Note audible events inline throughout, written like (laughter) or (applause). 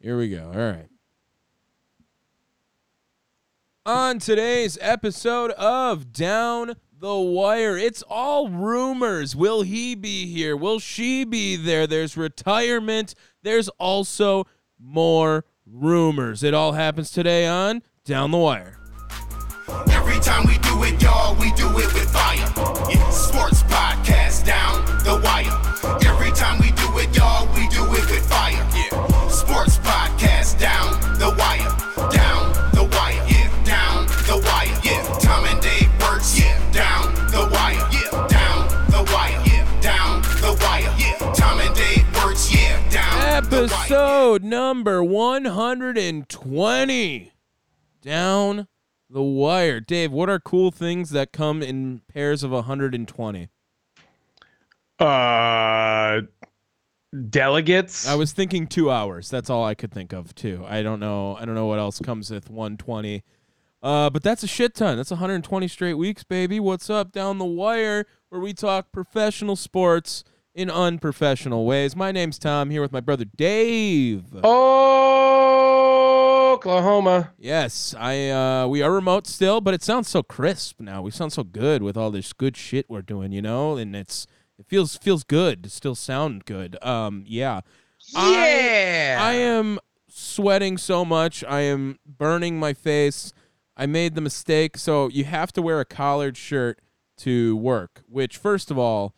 Here we go. All right. On today's episode of Down the Wire, it's all rumors. Will he be here? Will she be there? There's retirement. There's also more rumors. It all happens today on Down the Wire. Every time we do it, y'all, we do it with fire. Yeah, sports Episode number 120. Down the Wire. Dave, what are cool things that come in pairs of 120? Uh, delegates. I was thinking 2 hours. That's all I could think of, too. I don't know. I don't know what else comes with 120. Uh, but that's a shit ton. That's 120 straight weeks, baby. What's up down the wire where we talk professional sports in unprofessional ways. My name's Tom here with my brother Dave. Oklahoma. Yes, I uh we are remote still, but it sounds so crisp now. We sound so good with all this good shit we're doing, you know? And it's it feels feels good to still sound good. Um yeah. Yeah. I am sweating so much. I am burning my face. I made the mistake. So you have to wear a collared shirt to work, which first of all,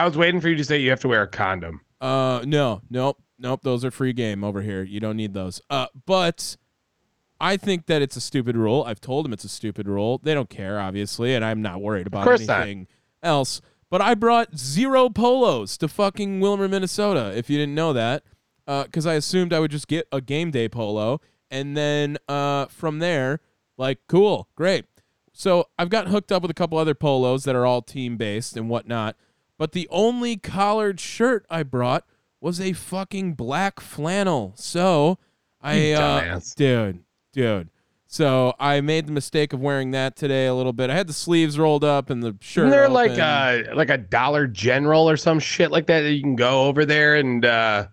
I was waiting for you to say you have to wear a condom. uh no, nope, nope, those are free game over here. You don't need those. Uh but I think that it's a stupid rule. I've told them it's a stupid rule. They don't care, obviously, and I'm not worried about course not. anything else. But I brought zero polos to fucking Willmar, Minnesota. If you didn't know that, because I assumed I would just get a game day polo, and then uh, from there, like, cool, great. So I've gotten hooked up with a couple other polos that are all team based and whatnot. But the only collared shirt I brought was a fucking black flannel. So I, uh, dude, dude. So I made the mistake of wearing that today a little bit. I had the sleeves rolled up and the shirt. Isn't there like a like a Dollar General or some shit like that that you can go over there and uh,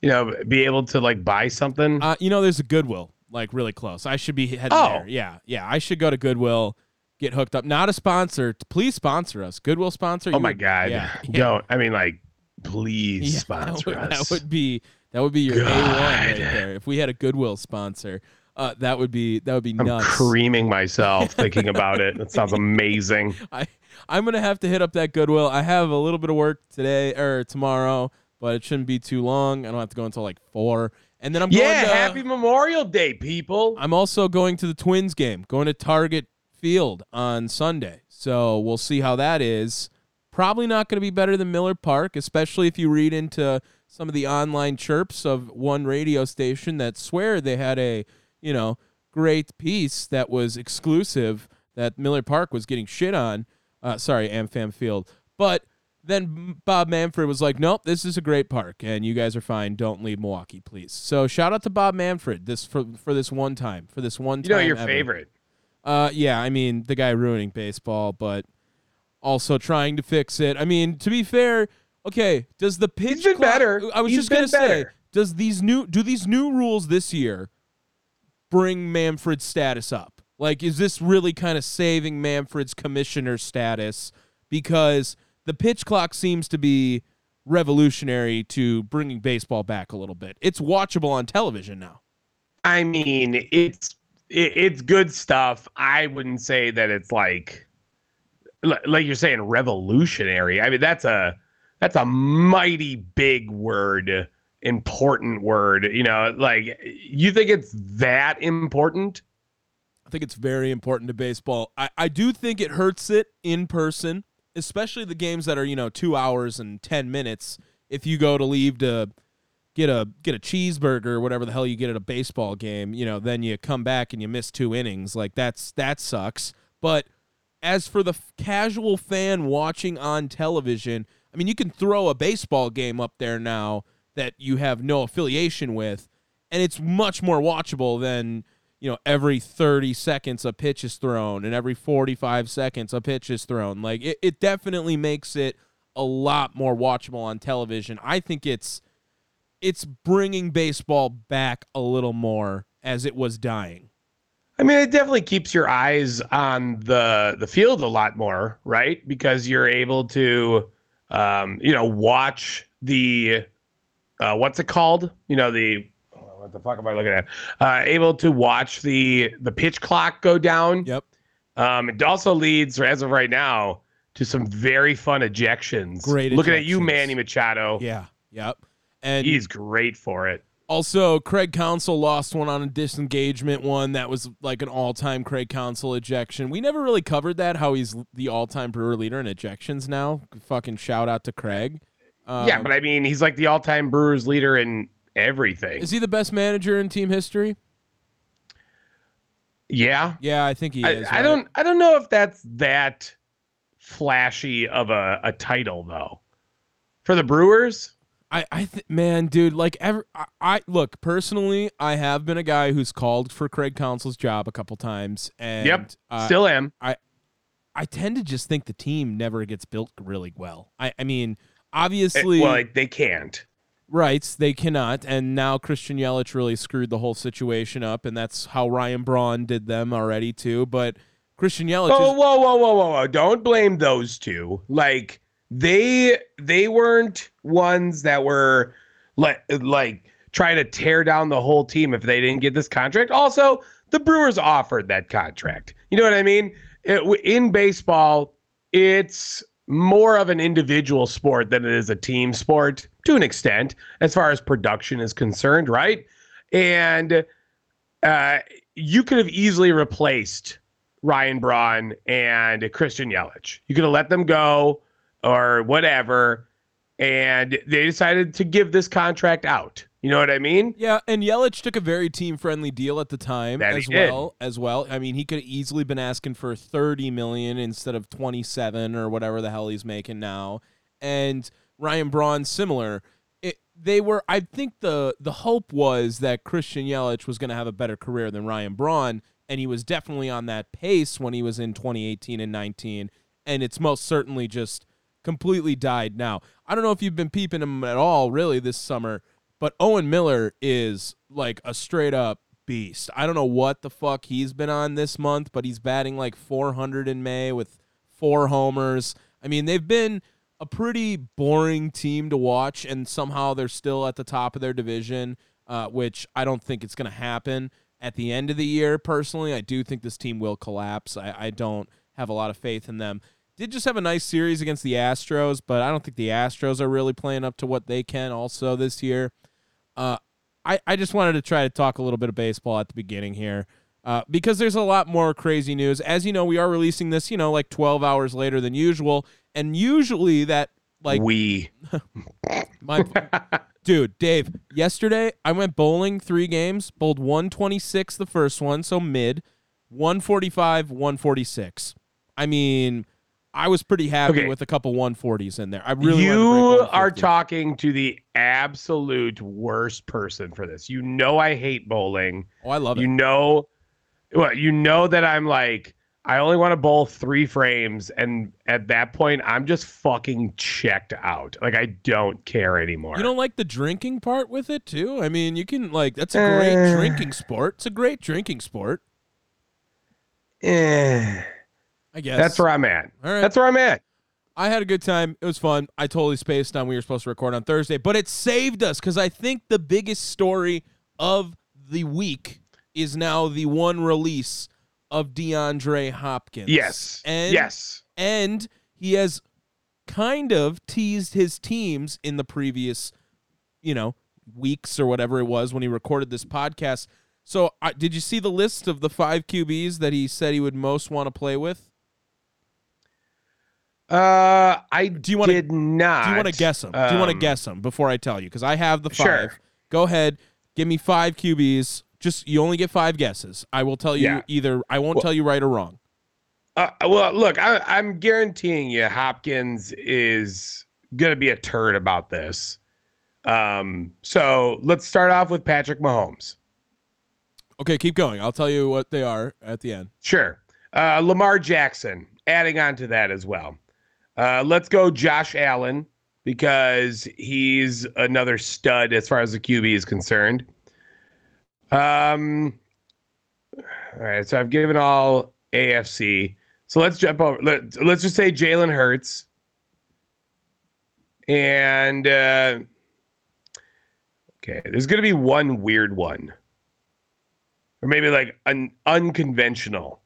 you know be able to like buy something? Uh, you know, there's a Goodwill like really close. I should be heading Oh. there. Yeah, yeah. I should go to Goodwill, get hooked up. Not a sponsor. Please sponsor us. Goodwill sponsor. oh You my would- god! Yeah, (laughs) yeah. Don't. I mean, like, please Yeah, (laughs) sponsor that would, us. That would be that would be your A one right there. If we had a Goodwill sponsor, uh, that would be that would be I'm nuts. creaming myself (laughs) thinking about it. That sounds amazing. I I'm gonna have to hit up that Goodwill. I have a little bit of work today or tomorrow, but it shouldn't be too long. I don't have to go until like four, and then I'm Yeah, going to, happy Memorial Day, people. I'm also going to the Twins game, going to Target Field on Sunday. So we'll see how that is. Probably not going to be better than Miller Park, especially if you read into some of the online chirps of one radio station that swear they had a, you know, great piece that was exclusive that Miller Park was getting shit on. Uh, sorry, AmFam Field. But then Bob Manfred was like, "Nope, this is a great park, and you guys are fine. Don't leave Milwaukee, please." So shout out to Bob Manfred this for for this one time for this one You time. know your ever. favorite. Uh, yeah, I mean the guy ruining baseball, but also trying to fix it. I mean, to be fair, okay, does the pitch been clock- better. I was He's just gonna been say, does these new do these new rules this year bring Manfred's status up? Like, is this really kind of saving Manfred's commissioner status because the pitch clock seems to be revolutionary to bringing baseball back a little bit. It's watchable on television now. I mean, it's it, it's good stuff. I wouldn't say that it's like like you're saying revolutionary. I mean, that's a that's a mighty big word, important word. You know, like you think it's that important? I think it's very important to baseball. I, I do think it hurts it in person, especially the games that are, you know, two hours and ten minutes. If you go to leave to get a get a cheeseburger or whatever the hell you get at a baseball game, you know, then you come back and you miss two innings. Like that's that sucks. But as for the f- casual fan watching on television, I mean, you can throw a baseball game up there now that you have no affiliation with, and it's much more watchable than you know every 30 seconds a pitch is thrown and every 45 seconds a pitch is thrown like it, it definitely makes it a lot more watchable on television i think it's it's bringing baseball back a little more as it was dying. I mean, it definitely keeps your eyes on the the field a lot more, right? Because you're able to, um, you know, watch the uh, what's it called? You know, the what the fuck am I looking at? Uh, able to watch the the pitch clock go down. Yep. Um, it also leads, as of right now, to some very fun ejections. Great Looking at you. Manny Machado. Yeah. Yep. And He's great for it. Also, Craig Counsell lost one on a disengagement one that was like an all-time Craig Counsell ejection. We never really covered that. How he's the all-time Brewer leader in ejections now. Fucking shout out to Craig. Um, yeah, but I mean, he's like the all-time Brewers leader in everything. is he the best manager in team history? yeah, Yeah, I think he I, is. I don't. I don't know if that's that flashy of a, a title though. For the Brewers, I, I th- man, dude, like ever, I, I look personally. I have been a guy who's called for Craig Counsell's job a couple times, and Yep, uh, still am. I I tend to just think the team never gets built really well. I, I mean, obviously, well, like, they can't. Right, they cannot, and now Christian Yelich really screwed the whole situation up, and that's how Ryan Braun did them already too. But Christian Yelich, Oh, is, whoa, whoa, whoa, whoa, whoa! Don't blame those two. Like they they weren't ones that were like like trying to tear down the whole team if they didn't get this contract. Also, the Brewers offered that contract. You know what I mean? It, in baseball, it's more of an individual sport than it is a team sport to an extent, as far as production is concerned, right? And uh, you could have easily replaced Ryan Braun and Christian Yelich. You could have let them go or whatever, and they decided to give this contract out. You know what I mean? yeah, and Yelich took a very team-friendly deal at the time That as well. As well, I mean, he could have easily been asking for thirty million instead of twenty-seven or whatever the hell he's making now. And Ryan Braun, similar. It, they were. I think the the hope was that Christian Yelich was going to have a better career than Ryan Braun, and he was definitely on that pace when he was in 2018 and 19. And it's most certainly just completely died now. I don't know if you've been peeping him at all, really, this summer, but Owen Miller is like a straight up beast. I don't know what the fuck he's been on this month, but he's batting like 400 in May with four homers. I mean, they've been a pretty boring team to watch, and somehow they're still at the top of their division, uh, which I don't think it's going to happen at the end of the year. Personally, I do think this team will collapse. I, I don't have a lot of faith in them. Did just have a nice series against the Astros, but I don't think the Astros are really playing up to what they can also this year. Uh, I, I just wanted to try to talk a little bit of baseball at the beginning here uh, because there's a lot more crazy news. As you know, we are releasing this, you know, like 12 hours later than usual. And usually that, like, we (laughs) my dude, Dave, yesterday I went bowling three games, bowled 126 the first one, so mid, 145, 146. I mean, I was pretty happy Okay. with a couple 140s in there. I really wanted to break you are talking to the absolute worst person for this. You know I hate bowling. Oh, I love You it. know, well, you know that I'm like I only want to bowl three frames, and at that point, I'm just fucking checked out. Like I don't care anymore. You don't like the drinking part with it too? I mean, you can like that's a great Uh. drinking sport. It's a great drinking sport. Eh, I guess. that's where I'm at. All right. That's where I'm at. I had a good time. It was fun. I totally spaced on we were supposed to record on Thursday, but it saved us because I think the biggest story of the week is now the one release of DeAndre Hopkins. Yes. And, yes. And he has kind of teased his teams in the previous, you know, weeks or whatever it was when he recorded this podcast. So, I did you see the list of the five QBs that he said he would most want to play with? Uh, I Do you wanna- did not. Do you want to guess them? Do you want to Um, guess them before I tell you? Because I have the five. Sure. Go ahead. Give me five QBs. Just you only get five guesses. I will tell you Yeah. either. I won't Well- tell you right or wrong. Uh, well, look, I, I'm guaranteeing you, Hopkins is gonna be a turd about this. Um, so let's start off with Patrick Mahomes. Okay, keep going. I'll tell you what they are at the end. Sure. Uh, Lamar Jackson, adding on to that as well. Uh, let's go Josh Allen, because he's another stud as far as the QB is concerned. Um, all right, so I've given all AFC. So let's jump over. Let, let's just say Jalen Hurts. And uh, okay, there's going to be one weird one, or maybe like an unconventional.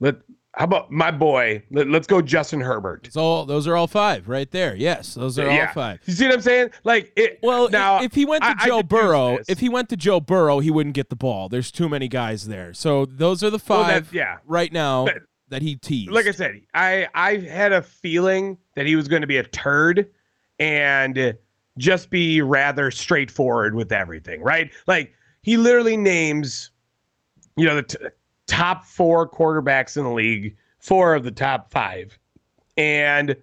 Let how about my boy? Let, us go, Justin Herbert. So those are all five right there. Yes, those are Yeah. all five. You see what I'm saying? Like it. Well, now if he went to I- I Joe deduce Burrow, if he went to Joe Burrow, he wouldn't get the ball. There's too many guys there. So those are the Well, that- five yeah. right now But- that he teased. like I said, I I had a feeling that he was going to be a turd and just be rather straightforward with everything, right? Like he literally names, you know, the t- top four quarterbacks in the league, four of the top five, and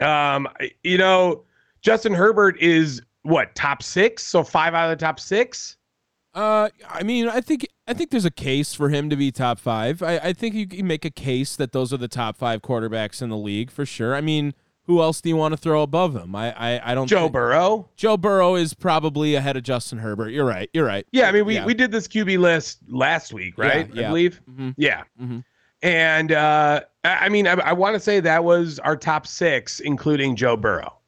um, you know, Justin Herbert is what top six, so five out of the top six. Uh, I mean, I think I think there's a case for him to be top five. I, I think you can make a case that those are the top five quarterbacks in the league for sure. I mean, who else do you want to throw above him? I I, I don't. Joe think- Burrow. Joe Burrow is probably ahead of Justin Herbert. You're right. You're right. Yeah, I mean, we, Yeah. we did this QB list last week, right? Yeah, yeah. I believe. Mhm. Yeah. Mhm. And uh, I I mean, I, I want to say that was our top six, including Joe Burrow.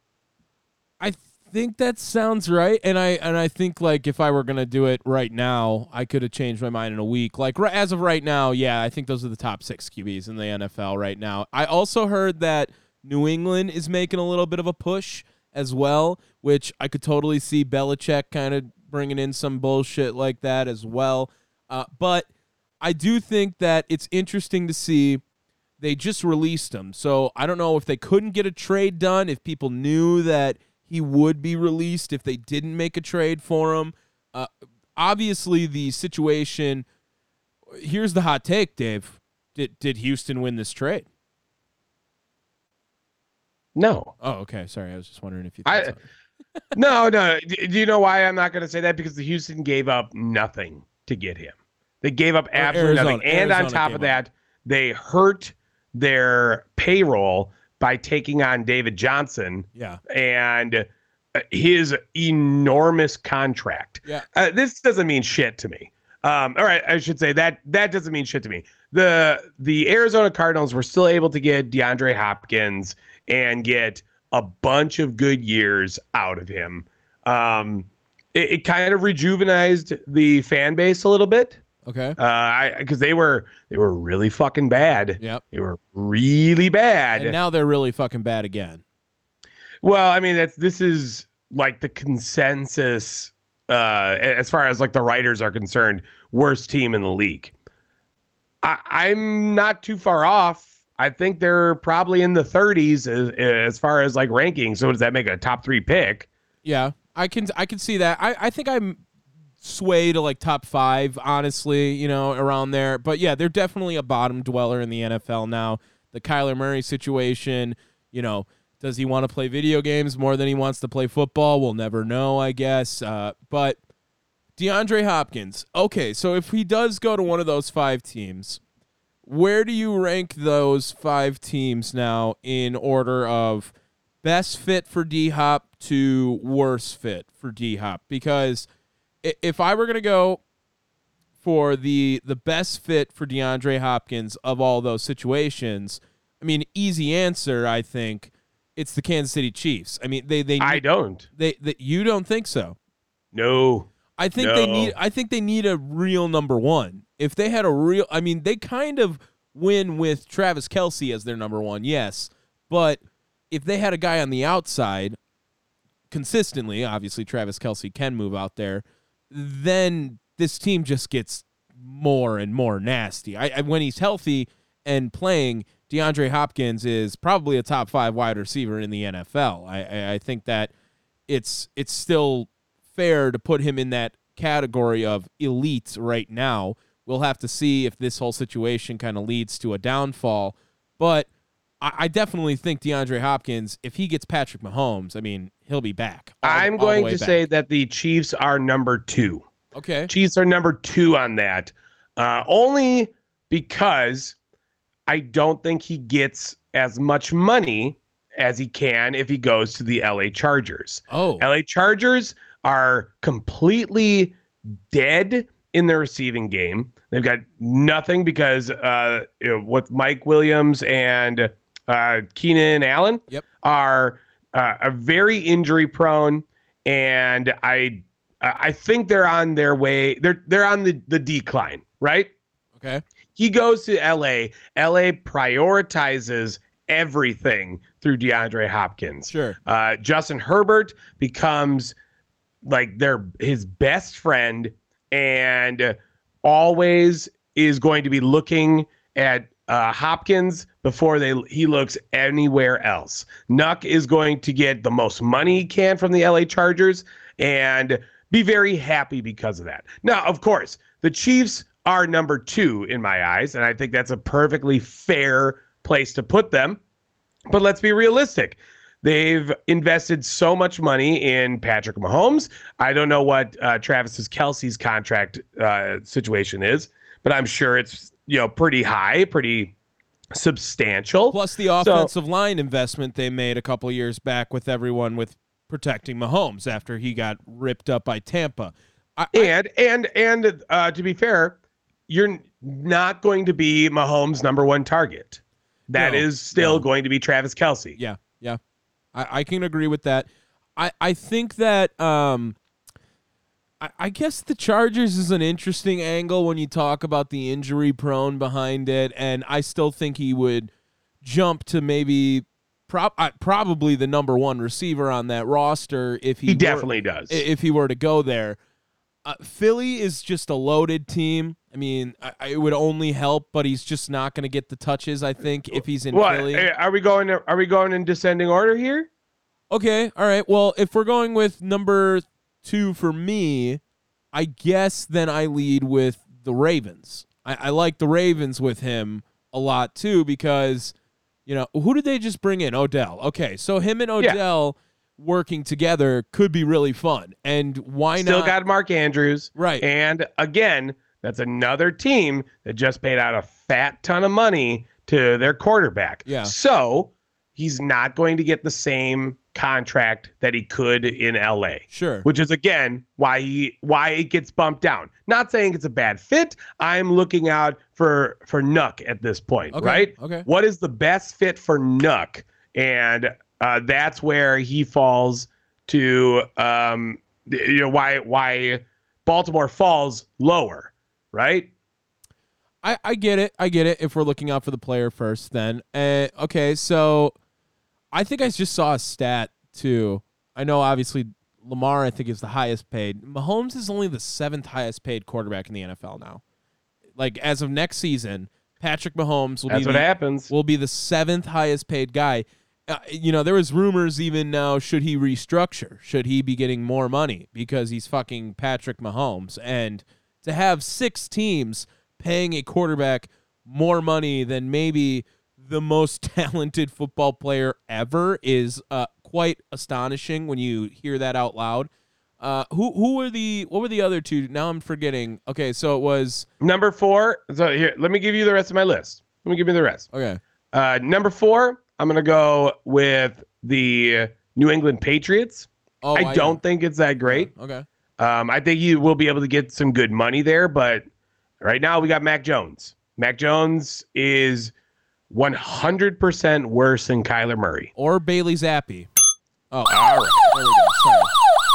I think that sounds right, and I and I think like if I were gonna do it right now, I could have changed my mind in a week. Like as of right now, yeah, I think those are the top six QBs in the NFL right now. I also heard that New England is making a little bit of a push as well, which I could totally see Belichick kind of bringing in some bullshit like that as well. Uh, but I do think that it's interesting to see they just released him. So I don't know if they couldn't get a trade done, if people knew that he would be released if they didn't make a trade for him. Uh, obviously, the situation. Here's the hot take, Dave. Did did Houston win this trade? No, Oh, okay. Sorry, I was just wondering if you. I- so. (laughs) (laughs) no, no. Do you know why I'm not going to say that? Because the Houston gave up nothing to get him. They gave up absolutely Arizona- nothing, and on top of up. that, they hurt their payroll by taking on David Johnson Yeah. and uh, his enormous contract. Yeah. Uh, this doesn't mean shit to me. Um, all right, I should say that that doesn't mean shit to me. The the Arizona Cardinals were still able to get DeAndre Hopkins and get a bunch of good years out of him. Um, it, it kind of rejuvenized the fan base a little bit. Okay. Uh, I because they were they were really fucking bad. Yep. They were really bad. And now they're really fucking bad again. Well, I mean, that's this is like the consensus uh, as far as like the writers are concerned, worst team in the league. I, I'm not too far off. I think they're probably in the 30s as, as far as like ranking. So does that make a top three pick? Yeah, I can I can see that. I, I think I'm sway to like top five, honestly, you know, around there. But yeah, they're definitely a bottom dweller in the NFL now. The Kyler Murray situation, you know, does he want to play video games more than he wants to play football? We'll never know, I guess. Uh, but DeAndre Hopkins, okay, so if he does go to one of those five teams, where do you rank those five teams now in order of best fit for D Hop to worst fit for D Hop? Because if I were gonna go for the the best fit for DeAndre Hopkins of all those situations, I mean, easy answer. I think it's the Kansas City Chiefs. I mean, they they I don't. they, they you don't think so? No. I think they need I think they need a real number one. If they had a real I mean, they kind of win with Travis Kelce as their number one, yes. But if they had a guy on the outside consistently, obviously Travis Kelce can move out there, then this team just gets more and more nasty. I, I when he's healthy and playing, DeAndre Hopkins is probably a top five wide receiver in the NFL. I, I, I think that it's it's still fair to put him in that category of elite right now. We'll have to see if this whole situation kind of leads to a downfall. But I, I definitely think DeAndre Hopkins, if he gets Patrick Mahomes, I mean, he'll be back. all I'm going to back. say that the Chiefs are number two. okay. Chiefs are number two on that. Uh, only because I don't think he gets as much money as he can if he goes to the LA Chargers. Oh, LA Chargers are completely dead in the receiving game. They've got nothing because uh, you know, with Mike Williams and uh, Keenan Allen Yep. are uh, are very injury prone, and I I think they're on their way. They're they're on the the decline, right? okay. He goes to LA. LA prioritizes everything through DeAndre Hopkins. Sure. Uh, Justin Herbert becomes like their his best friend and always is going to be looking at uh, Hopkins before they he looks anywhere else. Nuk is going to get the most money he can from the LA Chargers and be very happy because of that. Now, of course, the Chiefs are number two in my eyes, and I think that's a perfectly fair place to put them. But let's be realistic. They've invested so much money in Patrick Mahomes. I don't know what uh, Travis's Kelce's contract uh, situation is, but I'm sure it's you know pretty high, pretty substantial. Plus the offensive line investment they made a couple years back with everyone with protecting Mahomes after he got ripped up by Tampa. I, I- and and and uh, to be fair, you're not going to be Mahomes' number one target. That No, is still no. going to be Travis Kelce. yeah, I, I can agree with that. I I think that um, I, I guess the Chargers is an interesting angle when you talk about the injury prone behind it, and I still think he would jump to maybe. Prob- uh, probably the number one receiver on that roster if he, He were- definitely does. if he were to go there. Uh, Philly is just a loaded team. I mean, I, would only help, but he's just not going to get the touches. I think if he's in what Philly. are we going? Are we going in descending order here? Okay, all right. Well, if we're going with number two for me, I guess then I lead with the Ravens. I, I like the Ravens with him a lot too because, you know, who did they just bring in? Odell. Okay, so him and Odell working together could be really fun. And why Still not? Still got Mark Andrews. right. And again, that's another team that just paid out a fat ton of money to their quarterback. Yeah. So he's not going to get the same contract that he could in LA. sure. Which is again why he why it gets bumped down. Not saying it's a bad fit. I'm looking out for for Nuk at this point, Okay, right? okay. What is the best fit for Nuk? And uh, that's where he falls to um you know why why Baltimore falls lower, right? I, I get it. I get it. If we're looking out for the player first, then uh, okay. So I think I just saw a stat too. I know obviously Lamar I think is the highest paid. Mahomes is only the seventh highest paid quarterback in the NFL now. Like as of next season, Patrick Mahomes will That's be what the, happens. will be the seventh highest paid guy. Uh, you know, there was rumors even now should he restructure? Should he be getting more money because he's fucking Patrick Mahomes? And to have six teams paying a quarterback more money than maybe the most (laughs) talented football player ever is uh, quite astonishing when you hear that out loud. Uh, who who were the what were the other two? Now I'm forgetting. Okay, so it was Number four. So here, let me give you the rest of my list. Let me give you the rest. okay. Uh, number four, I'm gonna go with the New England Patriots. Oh, I don't think it's that great. Okay. Um, I think you will be able to get some good money there, but right now we got Mac Jones. Mac Jones is 100% worse than Kyler Murray. Or Bailey Zappe. Oh, All right. there we go. Sorry.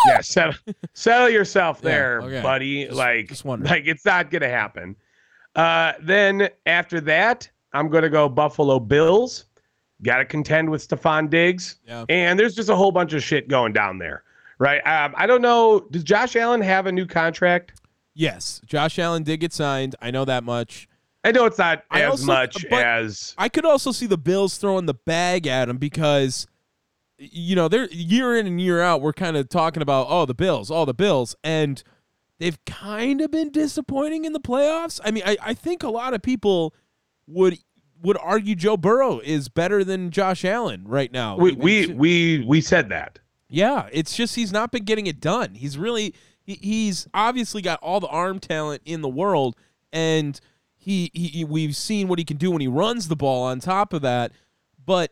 Yeah, settle, (laughs) settle yourself Yeah, there, okay. buddy. Just- like, just like it's not gonna happen. Uh, then after that, I'm gonna go Buffalo Bills. Got to contend with Stefon Diggs, Yeah. and there's just a whole bunch of shit going down there, right? Um, I don't know. Does Josh Allen have a new contract? Yes, Josh Allen did get signed. I know that much. I know it's not I as also- much as I could also see the Bills throwing the bag at him because, you know, they're year in and year out. We're kind of talking about oh the Bills, oh the Bills, and they've kind of been disappointing in the playoffs. I mean, I, I think a lot of people would would argue Joe Burrow is better than Josh Allen right now. we we we, we said that. Yeah, it's just he's not been getting it done. He's really he, he's obviously got all the arm talent in the world, and he, he we've seen what he can do when he runs the ball. On top of that, but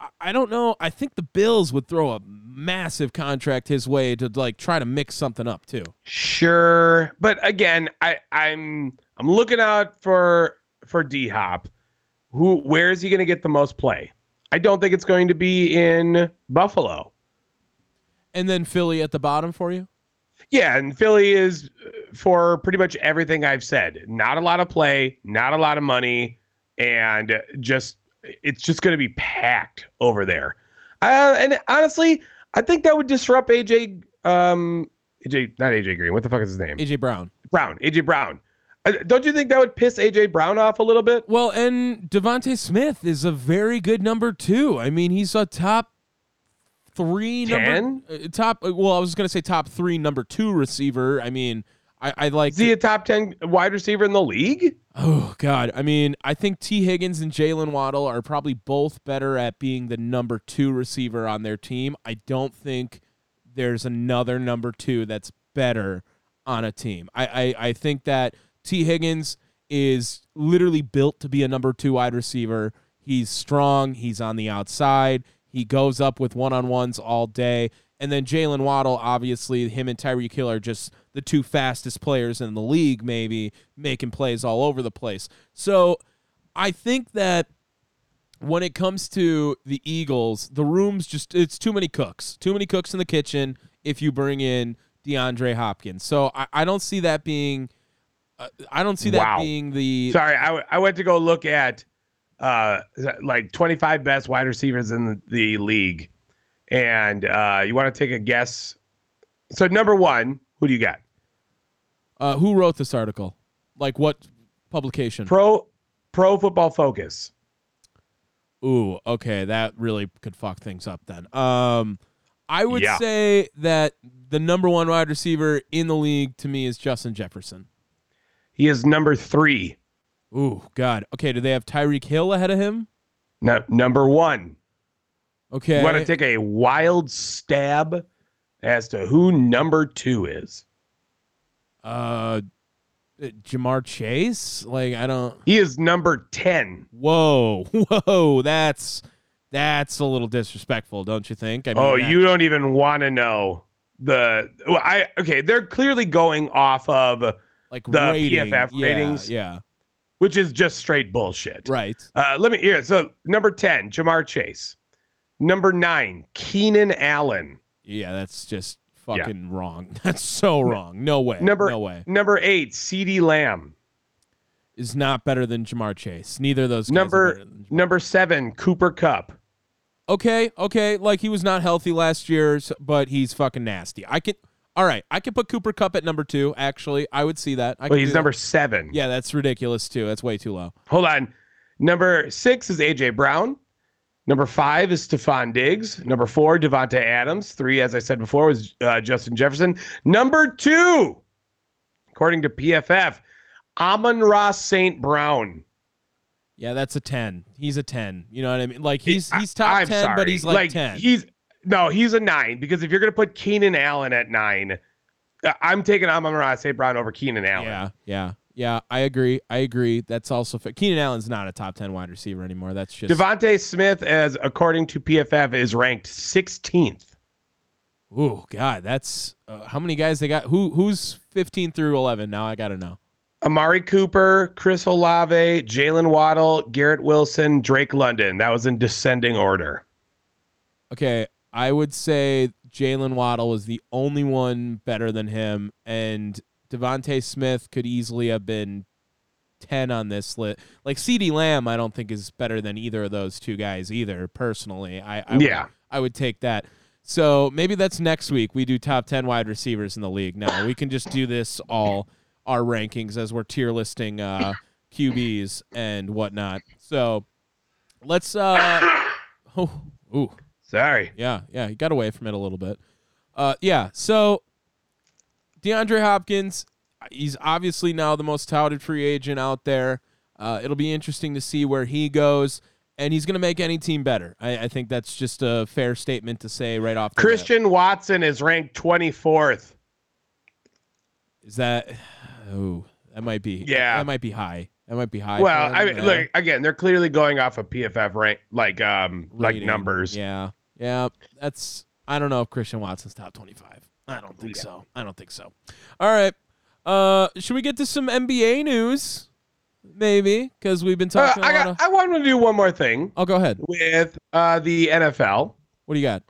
I- I don't know. I think the Bills would throw a massive contract his way to like try to mix something up too. Sure, but again, I I'm I'm looking out for for D Hop. Who where is he going to get the most play? I don't think it's going to be in Buffalo. And then Philly at the bottom for you. Yeah, and Philly is uh, for pretty much everything I've said. Not a lot of play, not a lot of money, and just it's just going to be packed over there. Uh, and honestly, I think that would disrupt AJ um AJ not AJ Green. What the fuck is his name? AJ Brown. Brown. AJ Brown. Uh, don't you think that would piss AJ Brown off a little bit? Well, and DeVonta Smith is a very good number two. I mean, he's a top three number uh, top. uh, Well, I was going to say top three number two receiver. I mean, I, I like. Is he a top ten wide receiver in the league? Oh God! I mean, I think Tee Higgins and Jaylen Waddle are probably both better at being the number two receiver on their team. I don't think there's another number two that's better on a team. I I, I think that Tee Higgins is literally built to be a number two wide receiver. He's strong. He's on the outside. He goes up with one on ones all day. And then Jaylen Waddle, obviously, him and Tyreek Hill are just the two fastest players in the league, maybe making plays all over the place. So I think that when it comes to the Eagles, the room's just, it's too many cooks, too many cooks in the kitchen if you bring in DeAndre Hopkins. So I, I don't see that being, uh, I don't see that Wow. being the, Sorry, I, w- I went to go look at uh like 25 best wide receivers in the, the league. And uh you want to take a guess? So number 1, who do you got? uh, who wrote this article? Like what publication? Pro Pro Football Focus. Ooh, okay, that really could fuck things up then. Um, I would Yeah. say that the number one wide receiver in the league to me is Justin Jefferson. He is number 3. Ooh, God. Okay, do they have Tyreek Hill ahead of him? No, number 1. Okay. You want to take a wild stab as to who number 2 is? uh, Ja'Marr Chase? Like, I don't. He is number 10. Whoa, (laughs) whoa, that's that's a little disrespectful, don't you think? I mean, Oh, that- you don't even want to know the well, I okay, they're clearly going off of like the rating. PFF yeah, ratings. Yeah, which is just straight bullshit. right. Uh, let me here. So number 10, Ja'Marr Chase. Number nine, Keenan Allen. Yeah, that's just fucking wrong. (laughs) That's so wrong. No way. Number no way. Number eight, CeeDee Lamb. Is not better than Ja'Marr Chase. Neither of those guys Number number seven, Cooper Kupp. Okay, okay. Like he was not healthy last year, but he's fucking nasty. I can. All right, I can put Cooper Kupp at number two. Actually, I would see that. I Well, he's do that. number seven. Yeah, that's ridiculous too. That's way too low. Hold on. Number six is AJ Brown. Number five is Stefon Diggs. Number four, Davante Adams. Three, as I said before, was uh, Justin Jefferson. Number two, according to PFF, Amon-Ra St. Brown. Yeah, that's a ten. He's a ten. You know what I mean? Like he's he's top I'm ten, but sorry. he's like, ten. He's no, he's a nine because if you're gonna put Keenan Allen at nine, uh, I'm taking Amon-Ra St. Brown over Keenan Allen. yeah, yeah, yeah. I agree. I agree. That's also fair. Keenan Allen's not a top ten wide receiver anymore. That's just DeVonta Smith, as according to PFF, is ranked 16th. Ooh, God, that's uh, how many guys they got. Who who's fifteen through eleven? Now I gotta know. Amari Cooper, Chris Olave, Jaylen Waddle, Garrett Wilson, Drake London. That was in descending order. Okay, I would say Jaylen Waddle was the only one better than him, and DeVonta Smith could easily have been ten on this list. Like CeeDee Lamb, I don't think is better than either of those two guys either. Personally, I, I would- Yeah. I would take that. So maybe that's next week. We do top ten wide receivers in the league. Now we can just do this all our rankings as we're tier listing uh, QBs and whatnot. So let's. Uh, (coughs) oh, ooh. Sorry. Yeah, yeah, he got away from it a little bit. Uh, yeah, so DeAndre Hopkins, he's obviously now the most touted free agent out there. Uh, it'll be interesting to see where he goes, and he's going to make any team better. I, I think that's just a fair statement to say right off. Christian Watson is ranked 24th. is that? Oh, that might be. Yeah. that might be high. That might be high. Well, I mean, look again. They're clearly going off of PFF rank, like um, like numbers. Yeah, yeah. That's. I don't know if Christian Watson's top twenty-five. I don't think Yeah. so. I don't think so. All right. Uh, should we get to some NBA news? Maybe because we've been Uh, talking. I a lot got. of- I wanted to do one more thing I'll go ahead. with uh, the NFL. What do you got?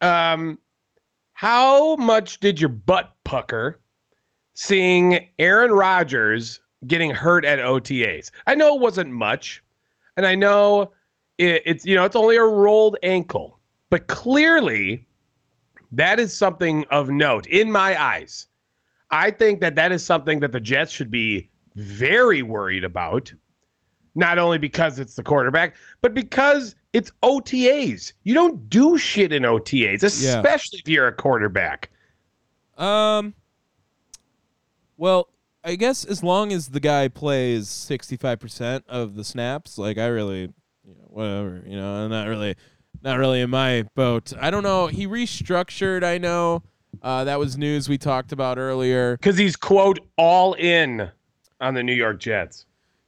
Um, how much did your butt pucker seeing Aaron Rodgers getting hurt at OTAs? I know it wasn't much, and I know it, it's you know it's only a rolled ankle, but clearly that is something of note in my eyes. I think that that is something that the Jets should be very worried about. Not only because it's the quarterback, but because it's OTAs. You don't do shit in OTAs, Yeah. especially if you're a quarterback. Um. Well, I guess as long as the guy plays sixty-five percent of the snaps, like I really, you know, whatever, you know, I'm not really, not really in my boat. I don't know. He restructured. I know. Uh, that was news we talked about earlier. Because he's quote all in on the New York Jets.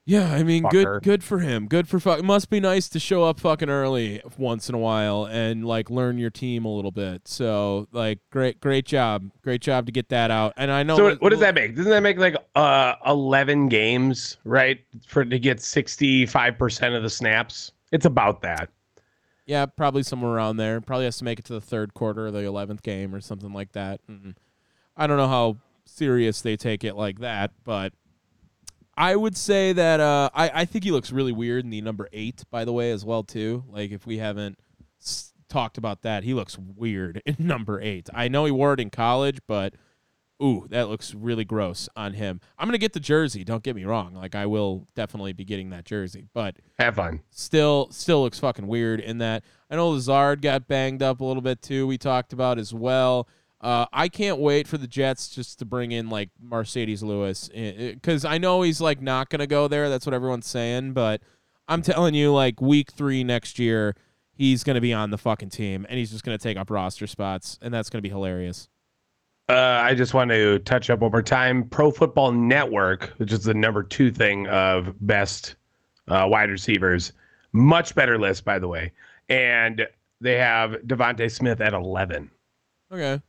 Yeah, I mean, good, Fucker. good for him. Good for fuck. It must be nice to show up fucking early once in a while and like learn your team a little bit. So, like, great, great job, great job to get that out. And I know. So what, what does that make? Doesn't that make like uh 11 games, right? For to get 65% of the snaps? It's about that. Yeah, probably somewhere around there. Probably has to make it to the third quarter of the eleventh game or something like that. Mm-mm. I don't know how serious they take it like that, but I would say that uh, I I think he looks really weird in the number eight, by the way, as well too. Like if we haven't s- talked about that, he looks weird (laughs) in number eight. I know he wore it in college, but ooh, that looks really gross on him. I'm gonna get the jersey. Don't get me wrong. Like I will definitely be getting that jersey, but Have fun. still still looks fucking weird in that. I know Lazard got banged up a little bit too. We talked about as well. Uh, I can't wait for the Jets just to bring in like Marcedes Lewis because I know he's like not gonna go there. That's what everyone's saying, but I'm telling you, like week three next year, he's gonna be on the fucking team and he's just gonna take up roster spots, and that's gonna be hilarious. Uh, I just want to touch up more time. Pro Football Network, which is the number two thing of best uh, wide receivers, much better list, by the way. And they have DeVonta Smith at 11. Okay.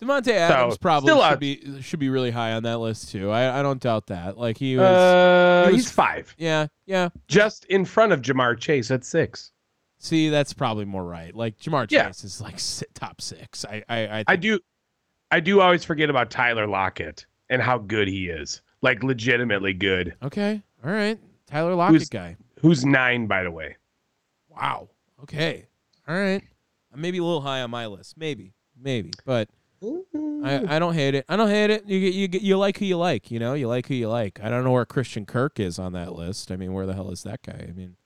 Davante Adams probably should out- be should be really high on that list too. I, I don't doubt that. Like he was, Uh, he was- he's five, yeah, yeah. just in front of Ja'Marr Chase at six. See, that's probably more right. Like Jamar Yeah. Chase is like top six. I, I, I, I do, I do always forget about Tyler Lockett and how good he is, like legitimately good. okay, all right. Tyler Lockett Who's- guy. Who's nine, by the way? Wow. Okay. All right. Maybe a little high on my list. Maybe, maybe, but I, I don't hate it. I don't hate it. You get, you get, you like who you like. You know, you like who you like. I don't know where Christian Kirk is on that list. I mean, where the hell is that guy? I mean,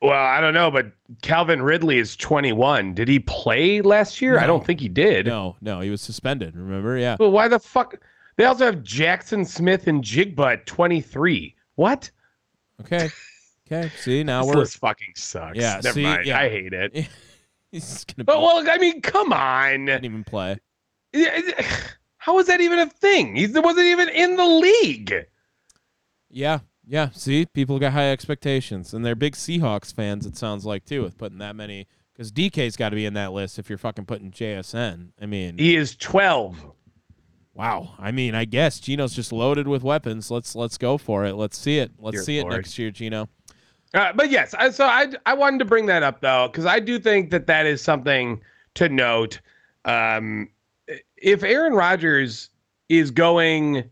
Well, I don't know, but Calvin Ridley is 21. Did he play last year? I don't think he did. no, no, he was suspended. Remember? Yeah. Well, why the fuck? They also have Jaxon Smith-Njigba at 23. What? Okay. Okay. See, (laughs) now this we're list fucking sucks. Yeah, Never see, mind. yeah. I hate it. (laughs) he's gonna be, But well, I mean, come on. didn't even play. (sighs) How is that even a thing? He wasn't even in the league. Yeah, yeah. See, people got high expectations, and they're big Seahawks fans. It sounds like too, with putting that many. Because DK's got to be in that list if you're fucking putting JSN. I mean, He is 12. wow. I mean, I guess Geno's just loaded with weapons. Let's let's go for it. Let's see it. Let's Dear see Lord. it next year, Geno. Uh, but yes, I, so I I wanted to bring that up though because I do think that that is something to note. Um, if Aaron Rodgers is going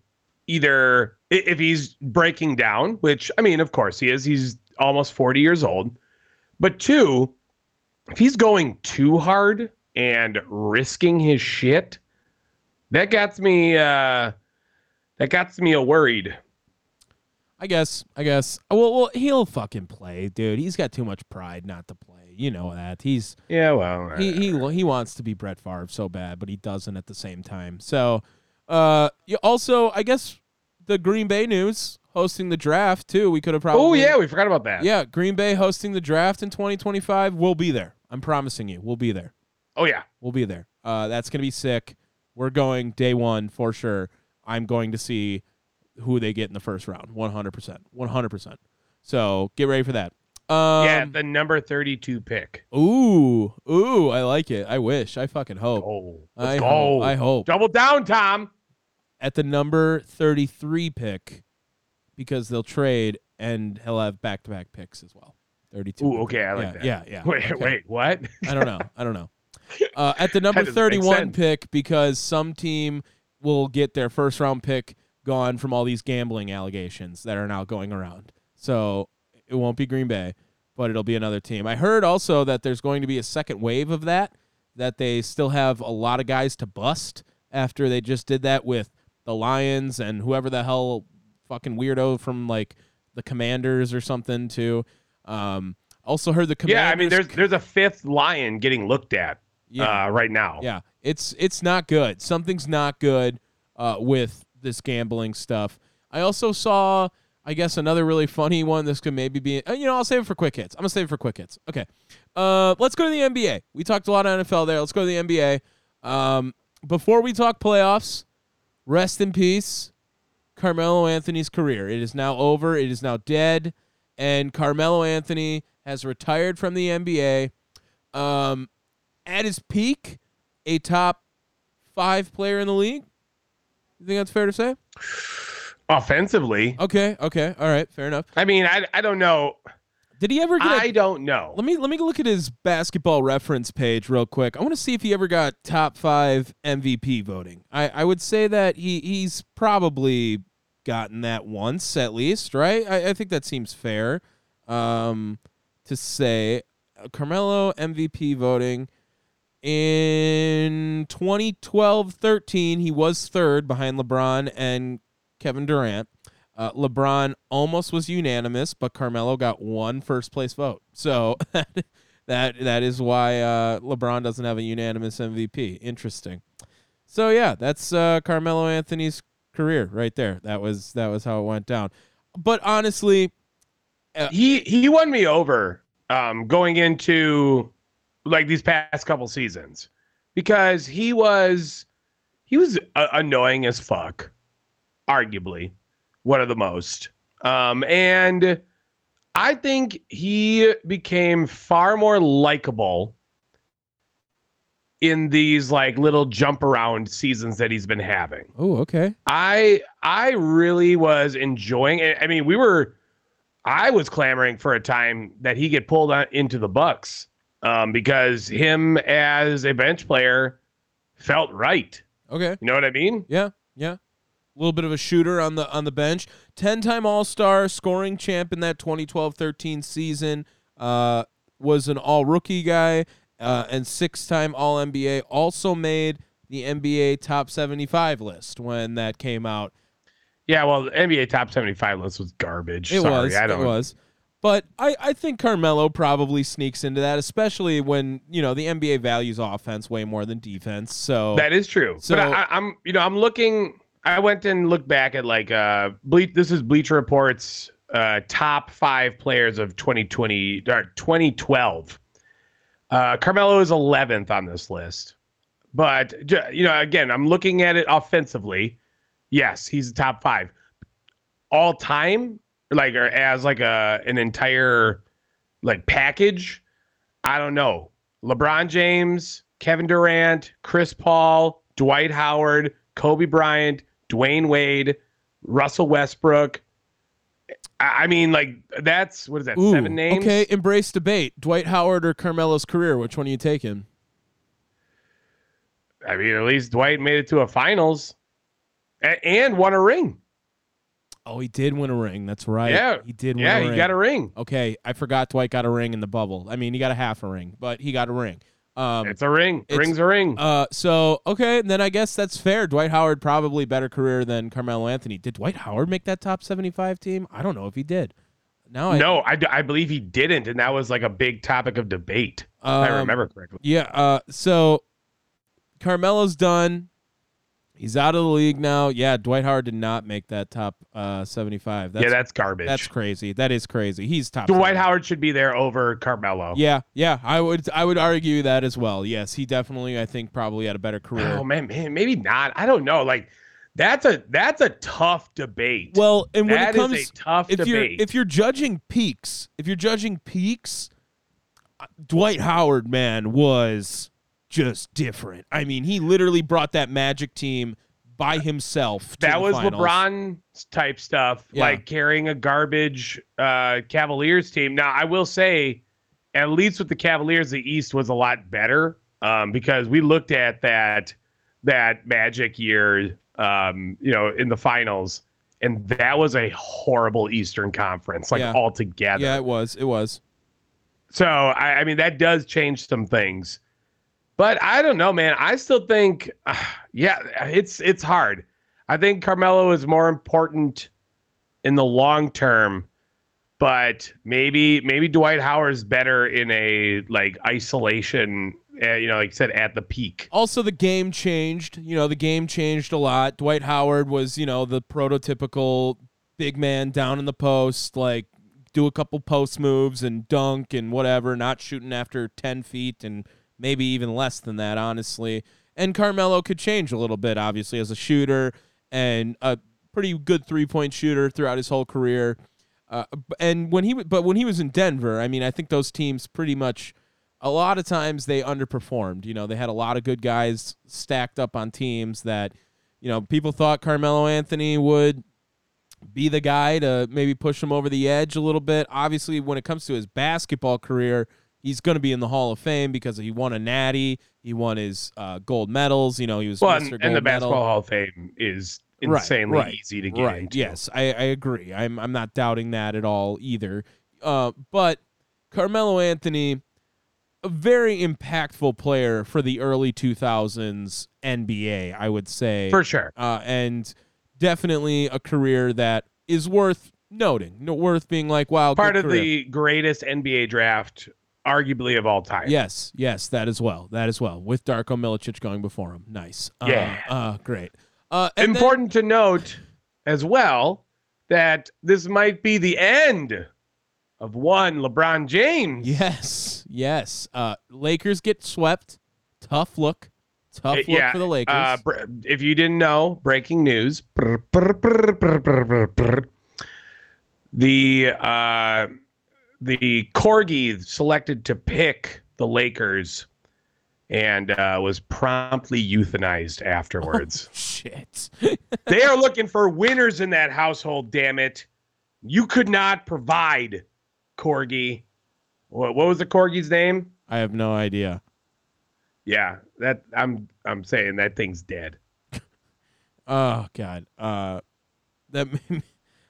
either if he's breaking down, which I mean, of course he is. He's almost forty years old. But two, if he's going too hard and risking his shit, that gets me. Uh, that gets me a worried. I guess. I guess. Well, well, he'll fucking play, dude. He's got too much pride not to play. You know that. He's Yeah, well, he he he wants to be Brett Favre so bad, but he doesn't at the same time. So, uh, you also I guess the Green Bay news hosting the draft too. We could have probably oh yeah, we forgot about that. yeah Green Bay hosting the draft in 2025. We'll be there. I'm promising you, we'll be there. Oh yeah. We'll be there. Uh, that's gonna be sick. We're going day one for sure. I'm going to see who they get in the first round. One hundred percent. One hundred percent. So get ready for that. Um, yeah, the number 32 pick. Ooh, ooh, I like it. I wish. I fucking hope. Oh, I let's hope. go. I hope. Double down, Tom. At the number 33 pick, because they'll trade and he'll have back to back picks as well. 32. Ooh, okay, I like yeah, that. Yeah, yeah. (laughs) Wait, okay. wait, what? I don't know. I don't know. (laughs) Uh, at the number That doesn't make 31 pick, because some team will get their first round pick gone from all these gambling allegations that are now going around. So it won't be Green Bay, but it'll be another team. I heard also that there's going to be a second wave of that, that they still have a lot of guys to bust after they just did that with the Lions and whoever the hell fucking weirdo from like the Commanders or something too. Um, also heard the Commanders. yeah, I mean, there's there's a fifth lion getting looked at yeah. uh, right now. Yeah, it's it's not good. Something's not good uh, with this gambling stuff. I also saw, I guess, another really funny one. This could maybe be, uh, you know, I'll save it for quick hits. I'm gonna save it for quick hits. Okay, uh, let's go to the NBA. We talked a lot of NFL there. Let's go to the NBA. Um, before we talk playoffs, rest in peace, Carmelo Anthony's career. It is now over. It is now dead, and Carmelo Anthony has retired from the NBA. Um, at his peak, a top five player in the league. You think that's fair to say? Offensively, Okay, okay, all right, fair enough. I mean, I, I don't know. Did he ever get? a I don't know. let me let me look at his basketball reference page real quick. I want to see if he ever got top five MVP voting. I, I would say that he he's probably gotten that once at least, right? I, I think that seems fair. Um, to say uh, Carmelo MVP voting in 2012-13, he was third behind LeBron and Kevin Durant. Uh, LeBron almost was unanimous, but Carmelo got one first place vote. So (laughs) that that is why uh, LeBron doesn't have a unanimous MVP. Interesting. So yeah, that's uh, Carmelo Anthony's career right there. That was that was how it went down. But honestly, he he won me over um, going into like these past couple seasons because he was he was uh, annoying as fuck, arguably one of the most. Um, and I think he became far more likable in these like little jump around seasons that he's been having. oh okay, I I really was enjoying it. I mean, we were I was clamoring for a time that he get pulled on, into the Bucks um, because him as a bench player felt right. okay. You know what I mean? Yeah, yeah. A little bit of a shooter on the on the bench. Ten time All Star, scoring champ in that 2012-13 season. Uh, was an All Rookie guy uh, and six time All NBA. Also made the NBA Top 75 list when that came out. Yeah. Well, the NBA top seventy-five list was garbage. It Sorry, was. I It don't. was. But I, I think Carmelo probably sneaks into that, especially when you know the NBA values offense way more than defense. So That is true. So- but I, I'm, you know, I'm looking. I went and looked back at like uh, Ble- This is Bleacher Report's uh, top five players of 2020 or 2012. Uh, Carmelo is 11th on this list, but you know, again, I'm looking at it offensively. Yes, he's the top five all time, like or as like a an entire like package. I don't know. LeBron James, Kevin Durant, Chris Paul, Dwight Howard, Kobe Bryant, Dwyane Wade, Russell Westbrook. I mean, like that's what is that? Ooh, seven names. Okay, embrace debate. Dwight Howard or Carmelo's career? Which one are you taking? I mean, at least Dwight made it to a finals a- and won a ring. Oh, he did win a ring. That's right. Yeah. he did. Win Yeah, he got a ring. Okay, I forgot Dwight got a ring in the bubble. I mean, he got a half a ring, but he got a ring. Um, It's a ring. it's- Ring's a ring. uh, so okay, then I guess that's fair. Dwight Howard probably better career than Carmelo Anthony. Did Dwight Howard make that top seventy-five team? I don't know if he did. Now I no, I, I believe he didn't, and that was like a big topic of debate. if I Um, remember correctly. Yeah. Uh, so Carmelo's done. He's out of the league now. Yeah, Dwight Howard did not make that top uh, 75. That's, yeah, that's garbage. that's crazy. That is crazy. He's top. Dwight 70. Howard should be there over Carmelo. Yeah, yeah. I would I would argue that as well. Yes, he definitely I think probably had a better career. Oh man, man, maybe not. I don't know. Like That's a that's a tough debate. Well, and when That it is comes a tough if you're debate. if you're judging peaks, if you're judging peaks, Dwight Howard man was just different. I mean, he literally brought that Magic team by himself. to that was finals. LeBron type stuff, Yeah. like carrying a garbage uh, Cavaliers team. Now, I will say, at least with the Cavaliers, the East was a lot better um, because we looked at that that Magic year, um, you know, in the finals, and that was a horrible Eastern Conference, like Yeah. altogether. Yeah, it was. It was. So I, I mean that does change some things, but I don't know, man. I still think, uh, yeah, it's it's hard. I think Carmelo is more important in the long term, but maybe maybe Dwight Howard's better in a like isolation. Uh, you know, like said, at the peak. Also, the game changed. You know, the game changed a lot. Dwight Howard was, you know, the prototypical big man down in the post, like do a couple post moves and dunk and whatever, not shooting after 10 feet and maybe even less than that, honestly. And Carmelo could change a little bit, obviously, as a shooter and a pretty good three point shooter throughout his whole career. Uh, and when he, but when he was in Denver, I mean, I think those teams pretty much a lot of times they underperformed. You know, they had a lot of good guys stacked up on teams that, you know, people thought Carmelo Anthony would be the guy to maybe push him over the edge a little bit. Obviously, when it comes to his basketball career, he's going to be in the Hall of Fame because he won a natty, he won his uh, gold medals. You know, he was Well, Mr. and, and the Medal. Basketball Hall of Fame is Right, insanely right, easy to get right. into. Yes, I, I agree. I'm I'm not doubting that at all either. Uh, but Carmelo Anthony, a very impactful player for the early 2000s NBA, I would say, for sure. uh, and definitely a career that is worth noting, no, worth being like, wow, Part of career. the greatest NBA draft, arguably of all time. Yes, yes, that as well. That as well. With Darko Milicic going before him. Nice. Uh, Yeah. Uh, great. Uh, and then- Important to note as well that this might be the end of one LeBron James. yes, yes. Uh, Lakers get swept. Tough look. Tough Uh, look yeah, for the Lakers. Uh, br- if you didn't know, breaking news. The uh, the corgi selected to pick the Lakers and uh, was promptly euthanized afterwards. (laughs) Shit. (laughs) they are looking for winners in that household. Damn it! You could not provide corgi. What, what was the corgi's name? I have no idea. Yeah, that I'm I'm saying that thing's dead. (laughs) Oh God. Uh, that made me,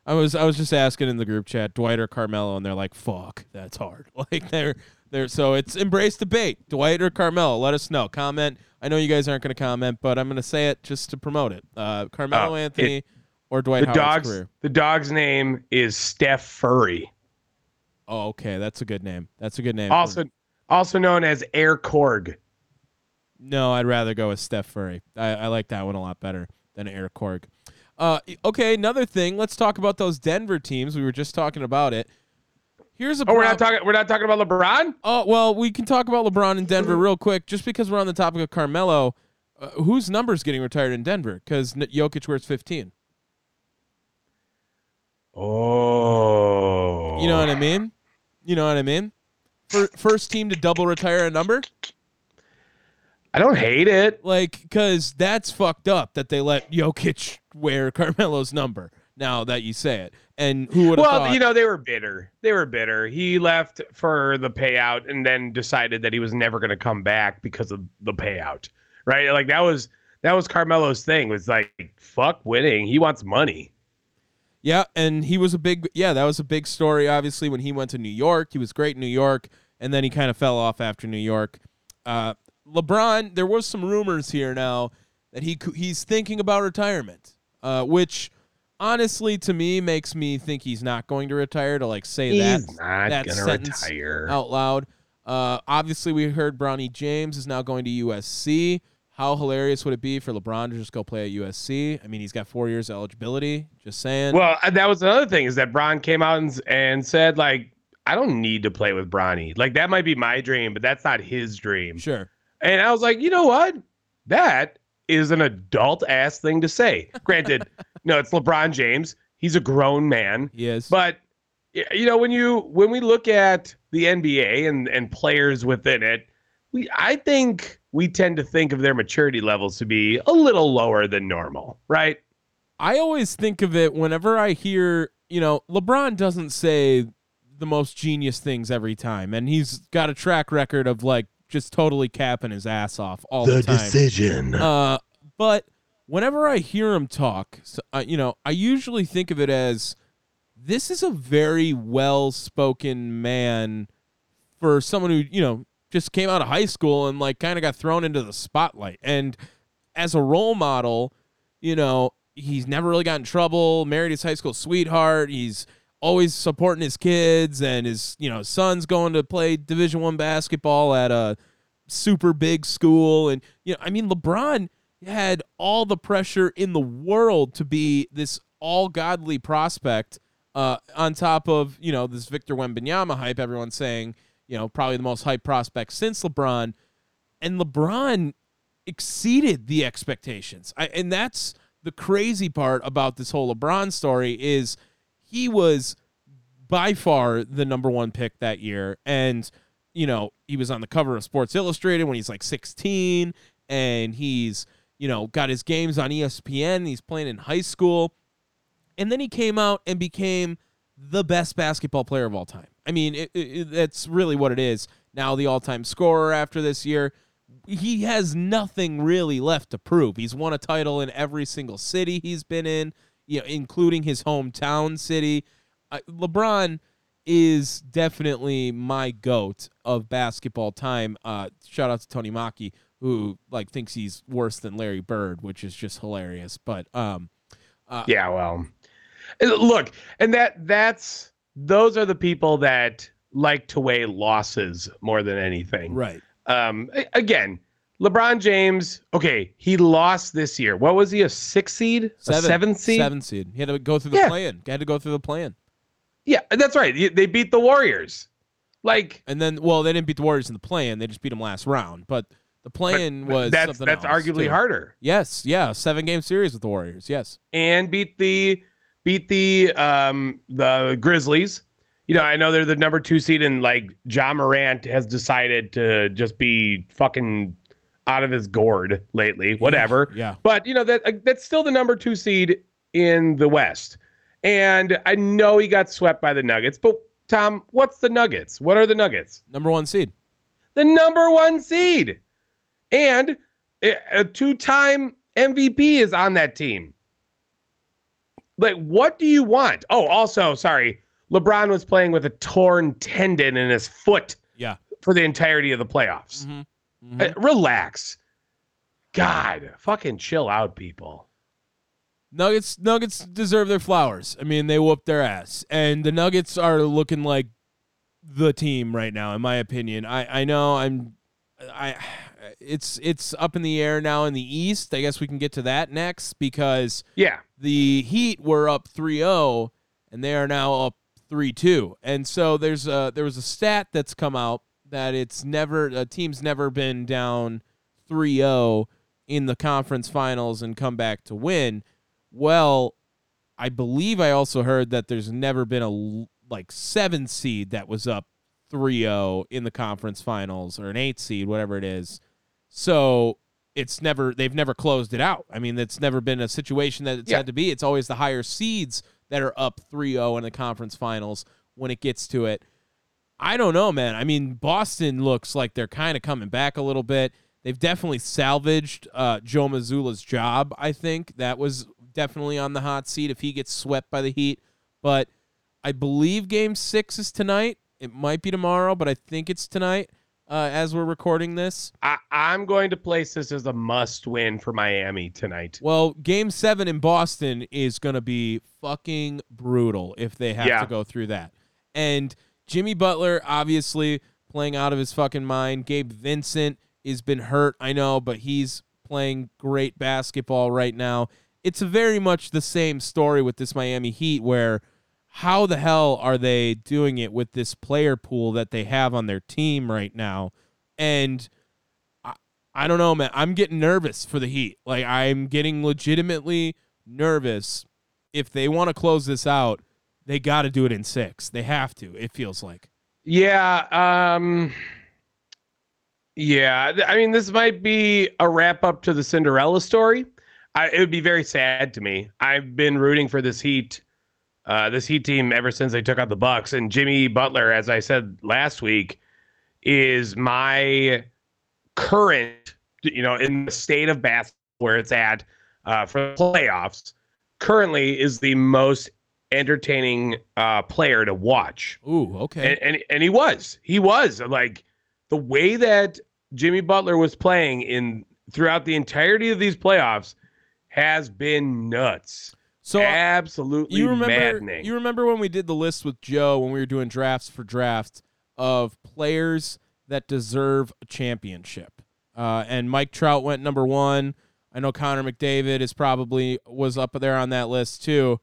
I was I was just asking in the group chat Dwight or Carmelo, and they're like, "Fuck, that's hard." (laughs) Like they're they're so it's embrace debate. Dwight or Carmelo? Let us know. Comment. I know you guys aren't going to comment, but I'm going to say it just to promote it. Uh, Carmelo Oh, Anthony or Dwight the Howard's dog's career. the dog's name is Steph Furry, Oh, okay, that's a good name. That's a good name. also also known as Air Korg. No, I'd rather go with Steph Furry. I, I like that one a lot better than Air Korg. Uh, okay, another thing. Let's talk about those Denver teams. We were just talking about it. Here's a Oh, we're not talking. We're not talking about LeBron. Oh well, we can talk about LeBron in Denver (clears throat) real quick, just because we're on the topic of Carmelo. Uh, whose number's getting retired in Denver? Because Jokic wears 15. Oh, You know what I mean? You know what I mean? Fir- first team to double retire a number, I don't hate it. like, because that's fucked up that they let Jokic wear (laughs) Carmelo's number. Now that you say it, and who would have Well, thought? you know they were bitter. They were bitter. He left for the payout and then decided that he was never going to come back because of the payout. Right? Like that was that was Carmelo's thing. Was like fuck winning. He wants money. Yeah, and he was a big yeah, that was a big story obviously when he went to New York. He was great in New York and then he kind of fell off after New York. Uh, LeBron, there was some rumors here now that he he's thinking about retirement. Uh, which honestly to me makes me think he's not going to retire to like say that He's not that sentence retire. out loud. Uh, obviously we heard Bronny James is now going to USC. How hilarious would it be for LeBron to just go play at USC? I mean, he's got 4 years eligibility, just saying. Well, that was another thing is that Bron came out and, and said like I don't need to play with Bronny. Like that might be my dream, but that's not his dream. Sure. And I was like, you know what? That is an adult ass thing to say. Granted, (laughs) no, it's LeBron James. He's a grown man. Yes. But you know, when you when we look at the NBA and and players within it, we I think we tend to think of their maturity levels to be a little lower than normal, right? I always think of it whenever I hear, you know, LeBron doesn't say the most genius things every time, and he's got a track record of like just totally capping his ass off all the, time. The decision. Uh, but whenever I hear him talk, so, uh, you know, I usually think of it as this is a very well spoken man for someone who, you know, just came out of high school and like kind of got thrown into the spotlight. And as a role model, you know, he's never really got in trouble, married his high school sweetheart. He's always supporting his kids and his, you know, son's going to play division 1 basketball at a super big school and you know, I mean LeBron had all the pressure in the world to be this all godly prospect uh, on top of, you know, this Victor Wembanyama hype everyone's saying, you know, probably the most hype prospect since LeBron and LeBron exceeded the expectations. I, and that's the crazy part about this whole LeBron story is he was by far the number one pick that year. And, you know, he was on the cover of Sports Illustrated when he's like 16 and he's, you know, got his games on ESPN. He's playing in high school. And then he came out and became the best basketball player of all time. I mean, it, it, that's really what it is. Now, the all time scorer after this year, he has nothing really left to prove. He's won a title in every single city he's been in, you know, including his hometown city. Uh, LeBron is definitely my goat of basketball time. Uh, shout out to Tony Maki, who like thinks he's worse than Larry Bird, which is just hilarious. But um, Yeah, well, uh, look, and that that's those are the people that like to weigh losses more than anything. right, Um, again, LeBron James. Okay, he lost this year. What was he? A six seed? seven, a seven seed? seven seed. He had to go through the Yeah. play-in. He had to go through the play-in, Yeah, that's right. They- beat the Warriors. Like and then well, they didn't beat the Warriors in the play-in. They just beat them last round. But the plan was that's something that's arguably too. harder. Yes, yeah, seven game series with the Warriors. Yes, and beat the beat the um the Grizzlies. You know, I know they're the number two seed, and like Ja Morant has decided to just be fucking out of his gourd lately. Whatever. yeah. But you know that uh, that's still the number two seed in the West, and I know he got swept by the Nuggets. But Tom, what's the Nuggets? What are the Nuggets? Number one seed. The number one seed, and a a two-time MVP is on that team. Like, what do you want? Oh, also, sorry, LeBron was playing with a torn tendon in his foot Yeah. for the entirety of the playoffs. Mhm. Uh, relax. God, fucking chill out, people. Nuggets Nuggets deserve their flowers. I mean, they whooped their ass. And the Nuggets are looking like the team right now in my opinion. I I know I'm I it's it's up in the air now in the East. I guess we can get to that next because Yeah. the Heat were up 3-0 and they are now up 3-2. And so there's a there was a stat that's come out that it's never a team's never been down 3-0 in the conference finals and come back to win. Well, I believe I also heard that there's never been a like 7 seed that was up 3-0 in the conference finals or an 8 seed whatever it is. So it's never they've never closed it out. I mean, it's never been a situation that it's Yeah. had to be. It's always the higher seeds that are up 3-0 in the conference finals when it gets to it. I don't know, man. I mean, Boston looks like they're kind of coming back a little bit. They've definitely salvaged uh, Joe Mazzulla's job. I think that was definitely on the hot seat if he gets swept by the Heat. But I believe Game Six is tonight. It might be tomorrow, but I think it's tonight uh, as we're recording this. I, I'm going to place this as a must win for Miami tonight. Well, Game Seven in Boston is going to be fucking brutal if they have Yeah. to go through that. And Jimmy Butler, obviously playing out of his fucking mind. Gabe Vincent has been hurt, I know, but he's playing great basketball right now. It's very much the same story with this Miami Heat, where how the hell are they doing it with this player pool that they have on their team right now? And I don't know, man. I'm getting nervous for the Heat. Like I'm getting legitimately nervous. If they want to close this out, they got to do it in six. They have to. It feels like. Yeah. Um. Yeah. I mean, this might be a wrap up to the Cinderella story. I, it would be very sad to me. I've been rooting for this Heat, uh, this Heat team ever since they took out the Bucks. And Jimmy Butler, as I said last week, is my current, you know, in the state of basketball where it's at uh, for the playoffs. Currently, is the most entertaining uh, player to watch Ooh, okay. and, and and he was he was like the way that Jimmy Butler was playing in throughout the entirety of these playoffs has been nuts. so absolutely you remember maddening. you remember when we did the list with Joe when we were doing drafts for draft of players that deserve a championship. Uh, and Mike Trout went number one. I know Connor McDavid is probably was up there on that list too.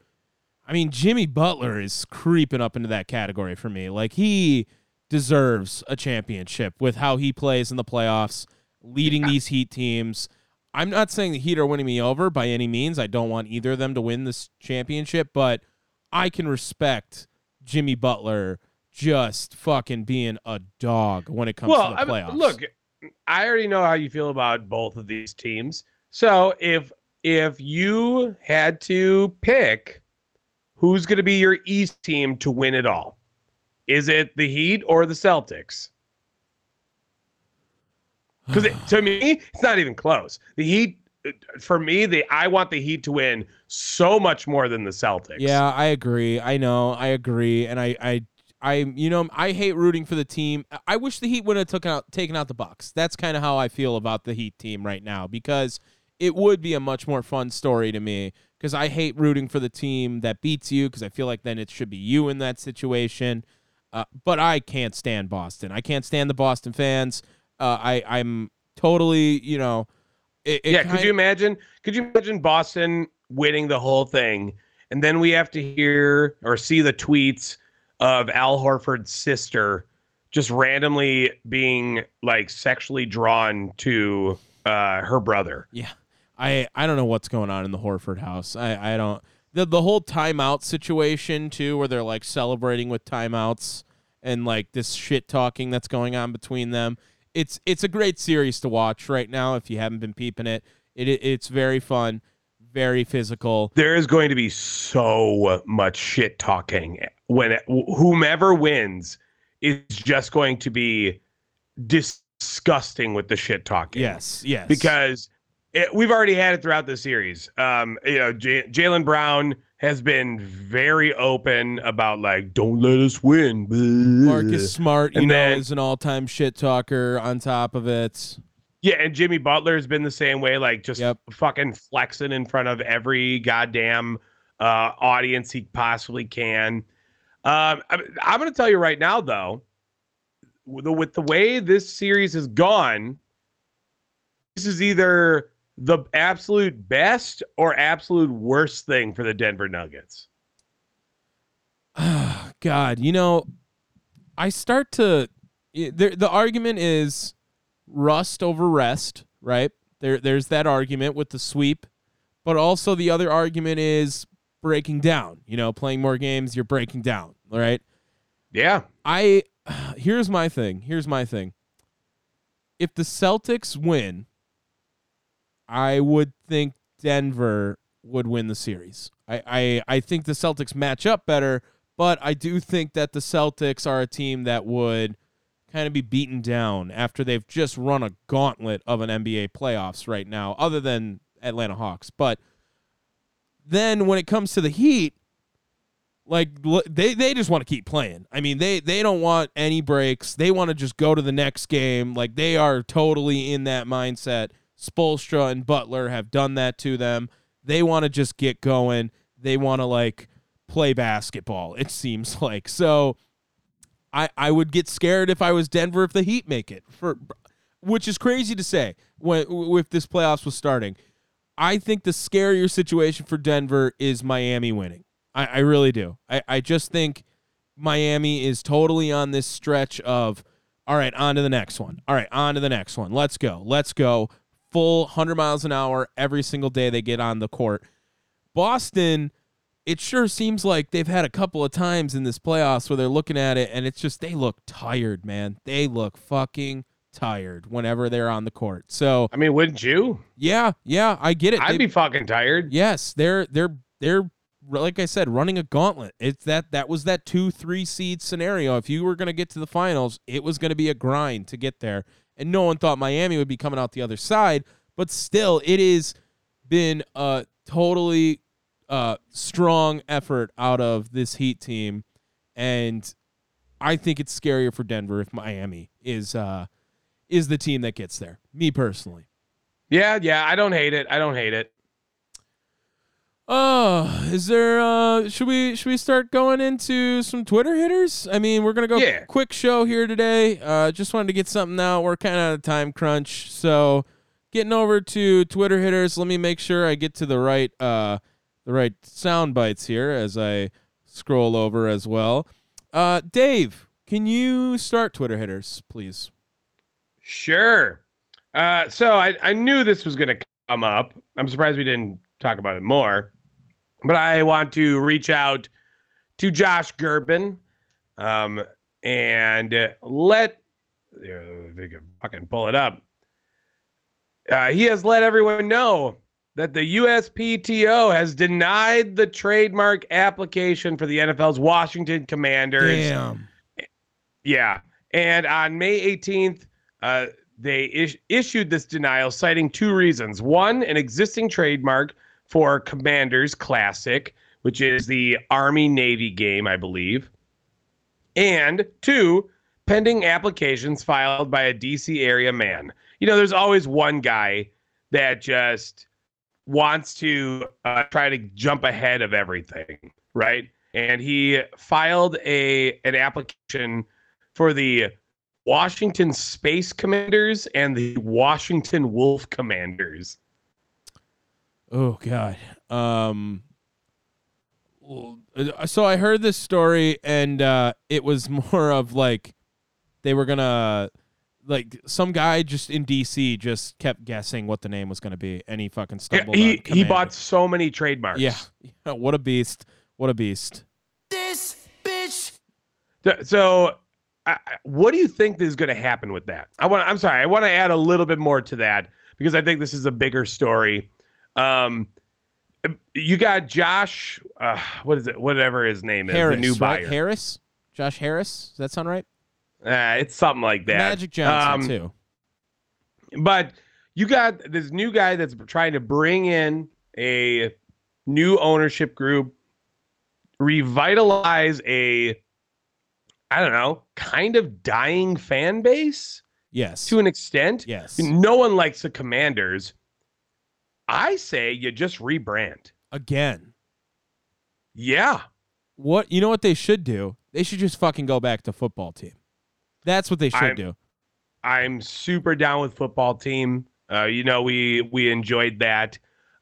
I mean, Jimmy Butler is creeping up into that category for me. Like he deserves a championship with how he plays in the playoffs, leading these Heat teams. I'm not saying the Heat are winning me over by any means. I don't want either of them to win this championship, but I can respect Jimmy Butler just fucking being a dog when it comes well, to the I mean, playoffs. look, I already know how you feel about both of these teams. So if if you had to pick who's going to be your East team to win it all, is it the Heat or the Celtics? Because to me, it's not even close. The Heat, uh, for me, the I want the Heat to win so much more than the Celtics. Yeah, I agree. I know. I agree. And I, I, I, you know, I hate rooting for the team. I wish the Heat would have took out, taken out the Bucks. That's kind of how I feel about the Heat team right now because it would be a much more fun story to me. Because I hate rooting for the team that beats you because I feel like then it should be you in that situation. Uh, but I can't stand Boston. I can't stand the Boston fans. Uh, I, I'm totally, you know, it, it yeah. Could you imagine? Could you imagine Boston winning the whole thing, and then we have to hear or see the tweets of Al Horford's sister just randomly being like sexually drawn to uh, her brother. Yeah. I I don't know what's going on in the Horford house. I I don't the the whole timeout situation too where they're like celebrating with timeouts and like this shit talking that's going on between them. It's it's a great series to watch right now if you haven't been peeping it. It, it it's very fun, very physical. There is going to be so much shit talking when whomever wins is just going to be disgusting with the shit talking. Yes, yes. because it, we've already had it throughout the series. Um, you know, J- Jaylen Brown has been very open about like, don't let us win. Marcus Smart, you And know, then- is an all-time shit talker on top of it. Yeah, and Jimmy Butler has been the same way, like just Yep. fucking flexing in front of every goddamn uh, audience he possibly can. Um, I, I'm going to tell you right now, though, with the, with the way this series has gone, this is either the absolute best or absolute worst thing for the Denver Nuggets. (sighs) God, you know, I start to there. The argument is rust over rest, right? There, there's that argument with the sweep, but also the other argument is breaking down. You know, playing more games, you're breaking down, all right? Yeah, I (sighs) here's my thing. Here's my thing. If the Celtics win, I would think Denver would win the series. I, I, I think the Celtics match up better, but I do think that the Celtics are a team that would kind of be beaten down after they've just run a gauntlet of an NBA playoffs right now, other than Atlanta Hawks. But then when it comes to the Heat, like they they just want to keep playing. I mean, they they don't want any breaks. They want to just go to the next game. Like they are totally in that mindset. Spoelstra and Butler have done that to them. They want to just get going. They want to like play basketball. It seems (laughs) like so. I I would get scared if I was Denver if the Heat make it for, which is crazy to say when if this playoffs was starting. I think the scarier situation for Denver is Miami winning. I, I really do. I, I just think Miami is totally on this stretch of All right, on to the next one. All right, on to the next one. Let's go. Let's go. Full 100 miles an hour every single day they get on the court. Boston, it sure seems like they've had a couple of times in this playoffs where they're looking at it and it's just they look tired, man. They look fucking tired whenever they're on the court. So, I mean, wouldn't you? yeah, yeah, I get it. I'd They- be fucking tired. Yes, they're they're they're like I said, running a gauntlet. It's that that was that two three seed scenario. If you were going to get to the finals, it was going to be a grind to get there, and no one thought Miami would be coming out the other side. But still, it has been a totally uh, strong effort out of this Heat team, and I think it's scarier for Denver if Miami is uh, is the team that gets there. Me personally. Yeah, yeah. I don't hate it. I don't hate it. Oh, is there uh should we should we start going into some Twitter hitters? I mean, we're going to go Yeah. quick show here today. Uh just wanted to get something out. We're kind of on a time crunch. So, getting over to Twitter hitters, let me make sure I get to the right uh the right sound bites here as I scroll over as well. Uh Dave, can you start Twitter hitters, please? Sure. Uh, so I, I knew this was going to come up. I'm surprised we didn't talk about it more. But I want to reach out to Josh Gerben um, and uh, let, uh, if you can fucking pull it up. Uh, he has let everyone know that the USPTO has denied the trademark application for the NFL's Washington Commanders. Damn. Yeah. And on May 18th, uh, they is- issued this denial citing two reasons. One, an existing trademark for Commanders Classic, which is the Army Navy game, I believe. And two, pending applications filed by a DC area man. You know, there's always one guy that just wants to uh, try to jump ahead of everything, right? And he filed a an application for the Washington Space Commanders and the Washington Wolf Commanders. Oh God. Um. uh, So I heard this story, and uh, it was (laughs) more of like they were gonna, like some guy just in DC just kept guessing what the name was gonna be, and he fucking Yeah, stumbled. he on he bought so many trademarks. Yeah. (laughs) yeah. What a beast! What a beast! This bitch. So, I, I- what do you think is going to happen with that? I want. I'm sorry. I want to add a little bit more to that because I think this is a bigger story. Um, you got Josh. Uh, what is it? Whatever his name is, Harris, the new right? buyer. Harris, Josh Harris. Does that sound right? Uh, it's something like that. Magic Johnson Um, too. But you got this new guy that's trying to bring in a new ownership group, revitalize a, I don't know, kind of dying fan base Yes. to an extent. yes. No one likes the Commanders. I say you just rebrand. Again. Yeah. What you know what they should do? They should just fucking go back to football team. That's what they should I'm- do. I'm super down with football team. Uh, you know, we we enjoyed that.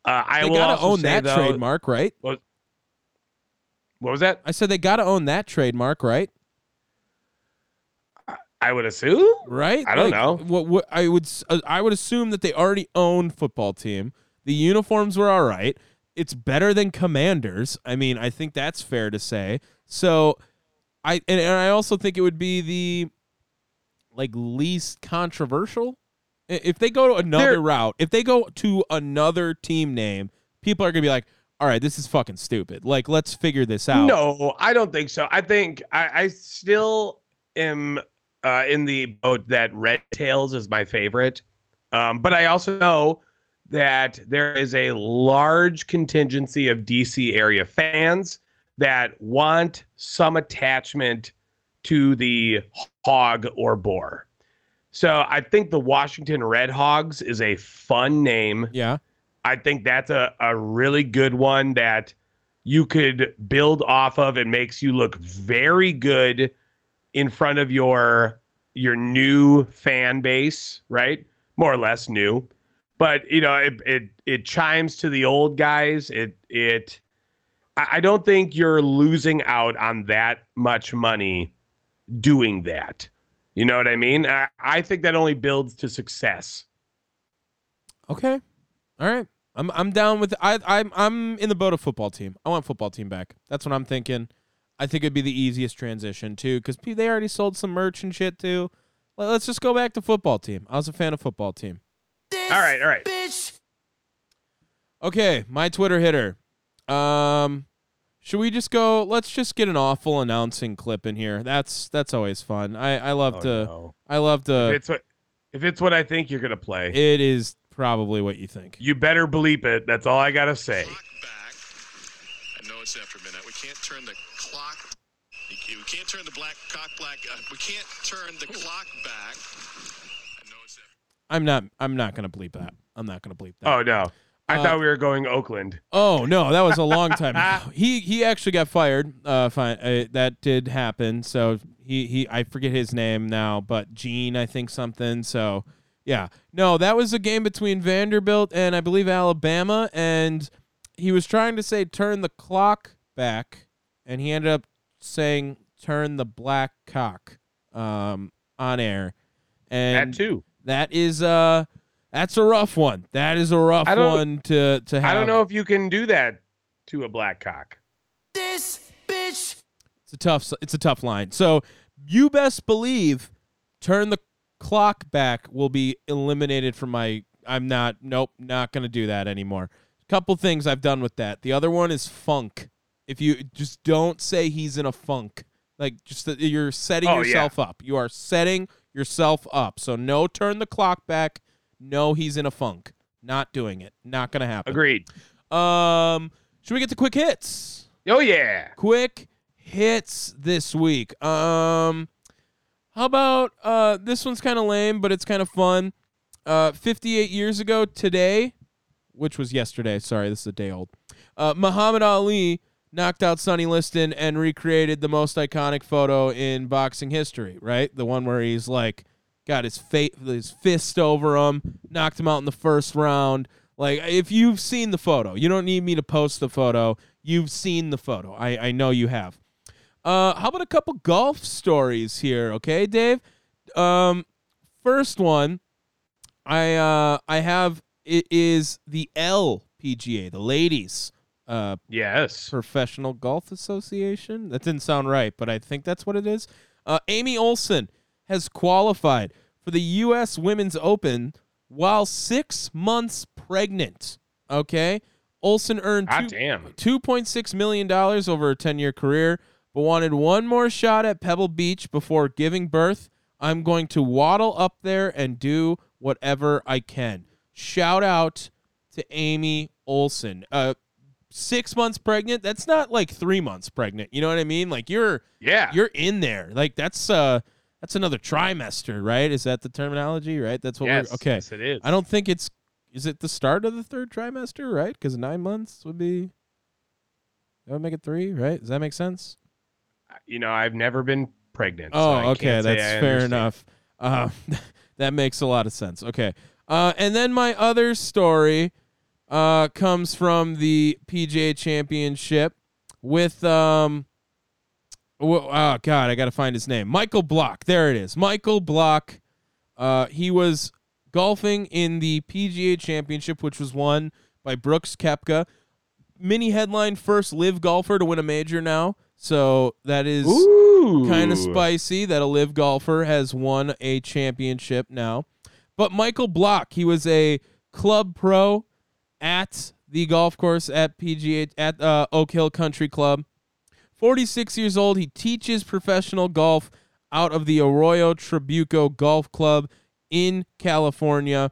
Uh, I They will gotta own say, that though- trademark, right? What was that? I said they gotta own that trademark, right? I would assume. Right? I don't Like, know. What, what I would uh, I would assume that they already own football team. The uniforms were all right. It's better than Commanders. I mean, I think that's fair to say. So, I and, and I also think it would be the like least controversial if they go to another There- route. If they go to another team name, people are gonna be like, "All right, this is fucking stupid. Like, let's figure this out." No, I don't think so. I think I, I still am uh, in the boat that Red Tails is my favorite. Um, but I also know that there is a large contingency of DC area fans that want some attachment to the hog or boar. So I think the Washington Red Hogs is a fun name. Yeah. I think that's a, a really good one that you could build off of. It makes you look very good in front of your your new fan base, right? More or less new. But you know, it it, it chimes to the old guys. It it I don't think you're losing out on that much money doing that. You know what I mean? I, I think that only builds to success. Okay. All right. I'm I'm down with I I'm I'm in the boat of football team. I want football team back. That's what I'm thinking. I think it'd be the easiest transition too, because they already sold some merch and shit too. Let's just go back to football team. I was a fan of football team. All right, all right. Bitch. Okay, my Twitter hitter. Um, should we just go? Let's just get an awful announcing clip in here. That's that's always fun. I I love Oh, to no. I love If to. it's what if it's what I think you're gonna play, It is probably what you think. you better bleep it. That's all I gotta say. back. I know it's after midnight. We can't turn the clock. We can't turn the black cock black. Uh, we can't turn the clock back. I know it's after. I'm not I'm not gonna bleep that. I'm not gonna bleep that. Oh no. I Uh, thought we were going Oakland. Oh no, that was a long time. (laughs) ago. he he actually got fired. Uh, fine, uh, that did happen. So he he I forget his name now, but Gene I think something. So yeah, no, that was a game between Vanderbilt and I believe Alabama, and he was trying to say turn the clock back, and he ended up saying turn the black cock um on air, and That too. That is uh that's a rough one. That is a rough one to to have. I don't know if you can do that to a black cock. This bitch. It's a tough. It's a tough line. So you best believe, turn the clock back will be eliminated from my. I'm not. Nope. Not gonna do that anymore. A Couple things I've done with that. The other one is funk. If you just don't say he's in a funk, like just that you're setting Oh, yeah. yourself up. You are setting yourself up. So no, turn the clock back. No, he's in a funk. Not doing it. Not gonna happen. Agreed. Um, should we get to quick hits? Oh yeah. quick hits this week. Um how about uh this one's kind of lame but it's kind of fun. Uh 58 years ago today, which was yesterday, sorry, this is a day old. Uh Muhammad Ali knocked out Sonny Liston and recreated the most iconic photo in boxing history, right? The one where he's like got his fa- his fist over him, knocked him out in the first round. Like if you've seen the photo, you don't need me to post the photo. You've seen the photo. I I know you have. Uh, how about a couple golf stories here? Okay, Dave. Um, first one, I uh I have it is the LPGA, the ladies uh Yes. Professional Golf Association. That didn't sound right, but I think that's what it is. Uh, Amy Olson has qualified for the U.S. Women's Open while six months pregnant. Okay, Olson earned God two- damn. $2.6 million over a 10 year career, but wanted one more shot at Pebble Beach before giving birth. I'm going to waddle up there and do whatever I can. Shout out to Amy Olson. Uh, six months pregnant. That's not like three months pregnant. You know what I mean? Like you're Yeah. you're in there. Like that's uh that's another trimester, right? Is that the terminology? Right? That's what yes. we're okay. Yes, it is. I don't think it's. Is it the start of the third trimester, right? Because nine months would be. That would make it three, right? Does that make sense? You know, I've never been pregnant. Oh, I okay, that's fair understand. enough. Uh, (laughs) that makes a lot of sense. Okay, uh, and then my other story uh, comes from the PGA Championship with um. Oh God, I got to find his name. Michael Block. There it is. Michael Block. Uh, he was golfing in the PGA Championship, which was won by Brooks Koepka. Mini headline: first live golfer to win a major now. So that is kind of spicy that a live golfer has won a championship now. But Michael Block, he was a club pro at the golf course at PGA at uh, Oak Hill Country Club. 46 years old, he teaches professional golf out of the Arroyo Trabuco Golf Club in California.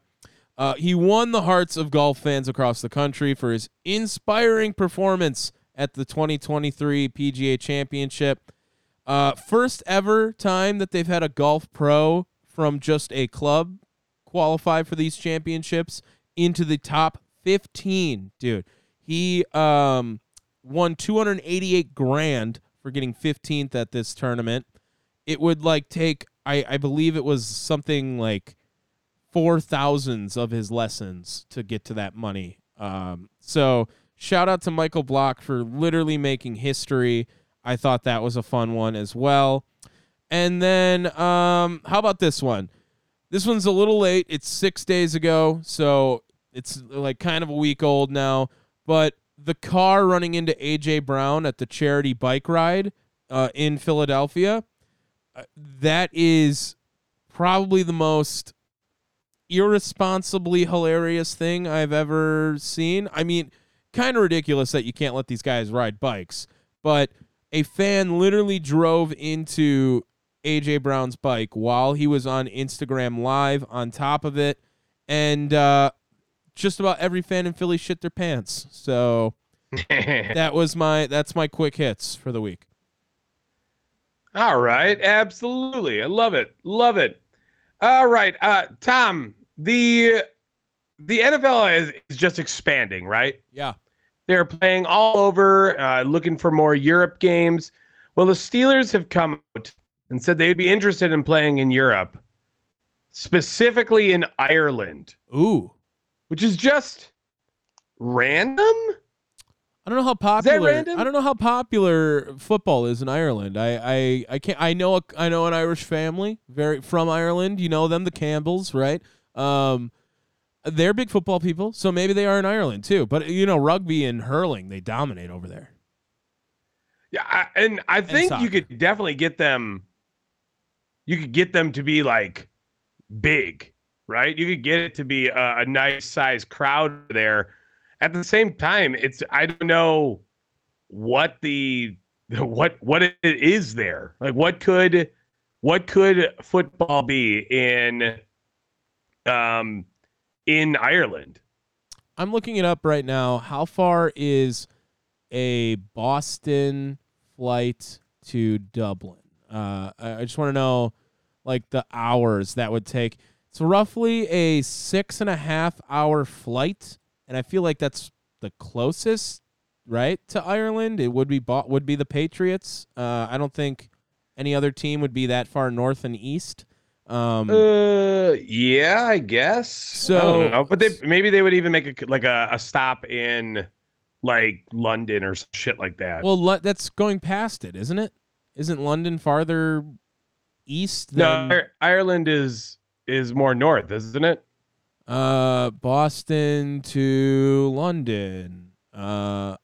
Uh, he won the hearts of golf fans across the country for his inspiring performance at the 2023 PGA Championship. Uh, first ever time that they've had a golf pro from just a club qualify for these championships into the top 15, dude. He um, won 288 grand for getting 15th at this tournament. It would like take, I, I believe it was something like four thousands of his lessons to get to that money. Um, so shout out to Michael Block for literally making history. I thought that was a fun one as well. And then, um, how about this one? This one's a little late. It's six days ago, so it's like kind of a week old now. But the car running into AJ Brown at the charity bike ride uh, in Philadelphia, uh, that is probably the most irresponsibly hilarious thing I've ever seen. I mean, kind of ridiculous that you can't let these guys ride bikes, but a fan literally drove into AJ Brown's bike while he was on Instagram live on top of it and uh, just about every fan in Philly shit their pants. So (laughs) that was my that's my quick hits for the week. All right, absolutely. I love it. Love it. All right, uh Tom, the the NFL is, is just expanding, right? Yeah. They're playing all over, uh, looking for more Europe games. Well, the Steelers have come out and said they'd be interested in playing in Europe, specifically in Ireland, Ooh. Which is just random. I don't know how popular. random? I don't know how popular football is in Ireland. I, I, I can't. I know. A, I know an Irish family, very from Ireland. You know them, the Campbells, right? Um, they're big football people, so maybe they are in Ireland too. But you know, rugby and hurling, they dominate over there. Yeah, I, and I think you could definitely get them. You could get them to be like big, right? You could get it to be a, a nice size crowd there. At the same time, it's I don't know what the (laughs) what what it is there. Like what could what could football be in um in Ireland? I'm looking it up right now. How far is a Boston flight to Dublin? Uh, I I just want to know, like the hours that would take. It's roughly a six and a half hour flight, and I feel like that's the closest, right, to Ireland. It would be Bo- would be the Patriots. Uh, I don't think any other team would be that far north and east. Um, Uh, yeah, I guess. So- I don't know. but they maybe they would even make a like a, a stop in like London or shit like that. Well, Lo- that's going past it, isn't it? Isn't London farther east no, than Ir- Ireland is is more north, isn't it? uh, Boston to London? Uh,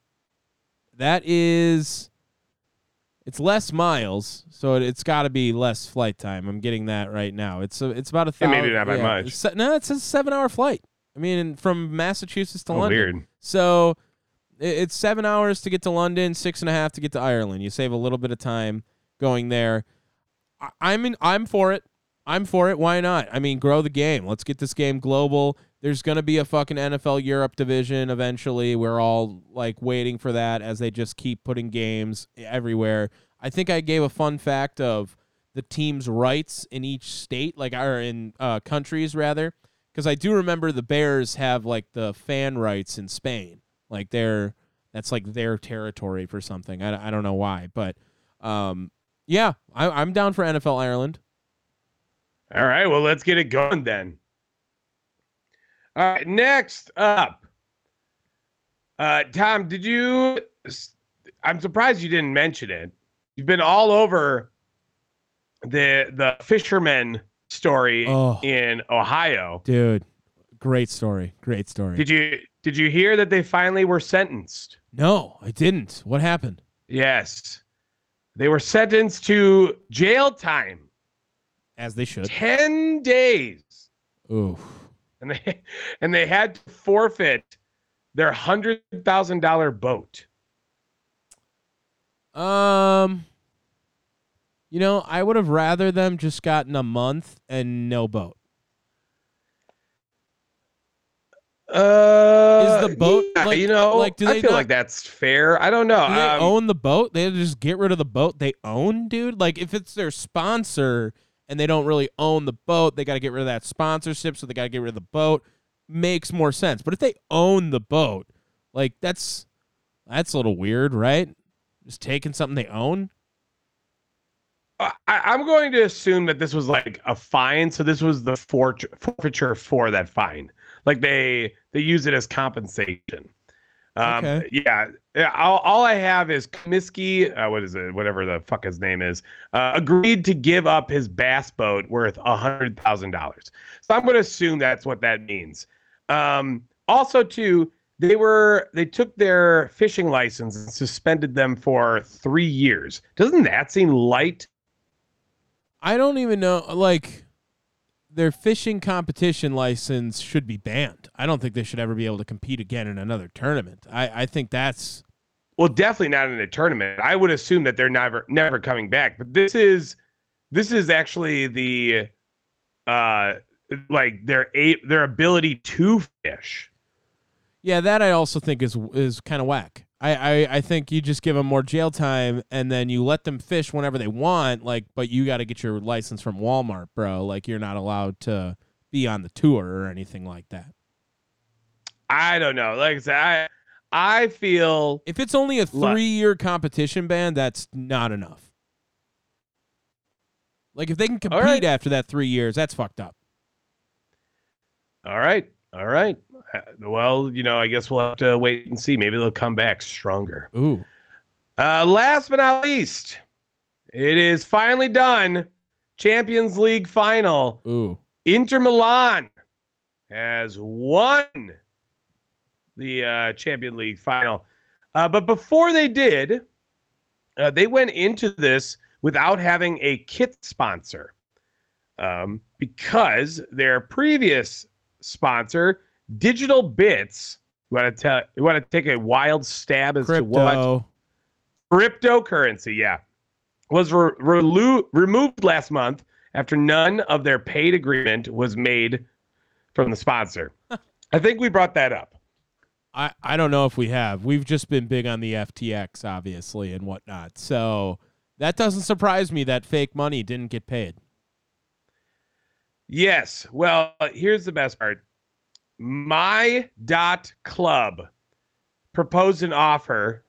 that is, it's less miles, so it, it's got to be less flight time. I'm getting that right now. It's a, it's about a Yeah, thousand. maybe not by much. it's se- no, it's a seven-hour flight. I mean, from Massachusetts to Oh, London. weird. So it's seven hours to get to London, six and a half to get to Ireland. You save a little bit of time going there. I'm in, I'm for it. I'm for it. Why not? I mean, grow the game. Let's get this game global. There's gonna be a fucking NFL Europe division eventually. We're all like waiting for that as they just keep putting games everywhere. I think I gave a fun fact of the team's rights in each state, like or in uh, countries rather, because I do remember the Bears have like the fan rights in Spain, like they're that's like their territory for something. I, I don't know why, but um, yeah, I, I'm down for NFL Ireland. All right, well, let's get it going then. All right, next up. Uh, Tom, did you? I'm surprised you didn't mention it. You've been all over the the fisherman story Oh. in Ohio. Dude, great story. Great story. Did you did you hear that they finally were sentenced? no, I didn't. What happened? Yes. They were sentenced to jail time, As they should. 10 days. Ooh. And they (laughs) and they had to forfeit their $100,000 boat. Um, you know, I would have rather them just gotten a month and no boat. Uh, Is the boat, yeah, like- you know, like, do I they feel not- like that's fair. I don't know. Do they Um, own the boat? They just get rid of the boat they own, dude. Like if it's their sponsor and they don't really own the boat, they got to get rid of that sponsorship, so they got to get rid of the boat. Makes more sense. But if they own the boat, like that's that's a little weird, right? Just taking something they own. I, I'm going to assume that this was like a fine, so this was the fort- forfeiture for that fine. Like they they use it as compensation. Um, Okay. Yeah. Yeah. All, all I have is Cominsky, uh, what is it? Whatever the fuck his name is, uh, agreed to give up his bass boat worth a hundred thousand dollars. So I'm going to assume that's what that means. Um, also, too, they were they took their fishing license and suspended them for three years. Doesn't that seem light? I don't even know. Like, their fishing competition license should be banned. I don't think they should ever be able to compete again in another tournament. I, I think that's Well, definitely not in a tournament. I would assume that they're never never coming back. But this is this is actually the uh like their a their ability to fish. yeah. That I also think is is kind of whack. I, I I think you just give them more jail time and then you let them fish whenever they want. Like, but you got to get your license from Walmart, bro. Like, you're not allowed to be on the tour or anything like that. I don't know. Like I said, I I feel If it's only a three year competition ban, that's not enough. Like if they can compete right. after that three years, that's fucked up. all right. All right. Uh, Well, you know, I guess we'll have to wait and see. Maybe they'll come back stronger. Ooh. Uh, last but not least, it is finally done. Champions League final. Ooh. Inter Milan has won the uh, Champion League final. Uh, but before they did, uh, they went into this without having a kit sponsor um, because their previous sponsor, DigitalBits, you want to tell, you want to take a wild stab as to what cryptocurrency, yeah, was re- relu- removed last month after none of their paid agreement was made from the sponsor. (laughs) I think we brought that up. I, I don't know if we have. We've just been big on the FTX, obviously, and whatnot. So that doesn't surprise me that fake money didn't get paid. Yes. Well, here's the best part. My dot club proposed an offer,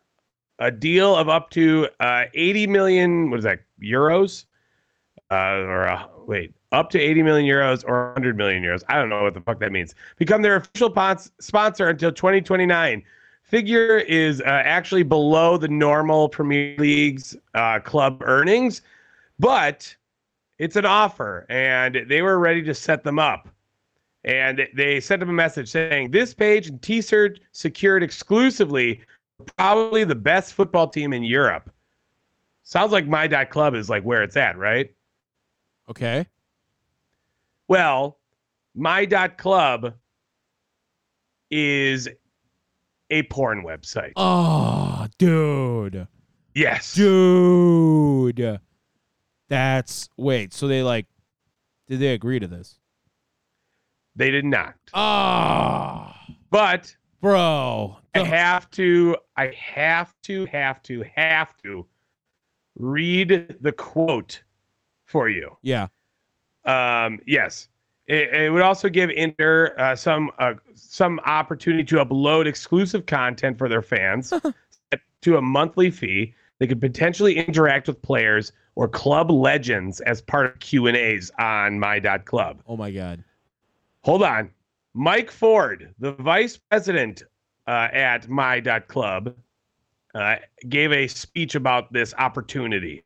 a deal of up to uh, 80 million. What is that? Euros? Uh, or uh, wait, up to 80 million euros or 100 million euros. I don't know what the fuck that means. Become their official pons- sponsor until 2029. Figure is uh, actually below the normal Premier League's uh, club earnings, but it's an offer and they were ready to set them up. And they sent them a message saying this page and T-shirt secured exclusively probably the best football team in Europe. Sounds like my dot club is like where it's at, right? Okay. Well, my dot club is a porn website. Oh, dude. yes. Dude. That's wait, so they like did they agree to this? They did not. Ah, But bro. I have to, I have to, have to, have to read the quote for you. yeah. Um, yes. It, it would also give Inter uh, some uh, some opportunity to upload exclusive content for their fans (laughs) to a monthly fee. They could potentially interact with players or club legends as part of Q and A's on my.club. Oh my god. Hold on. Mike Ford, the vice president uh, at my.club, uh, gave a speech about this opportunity.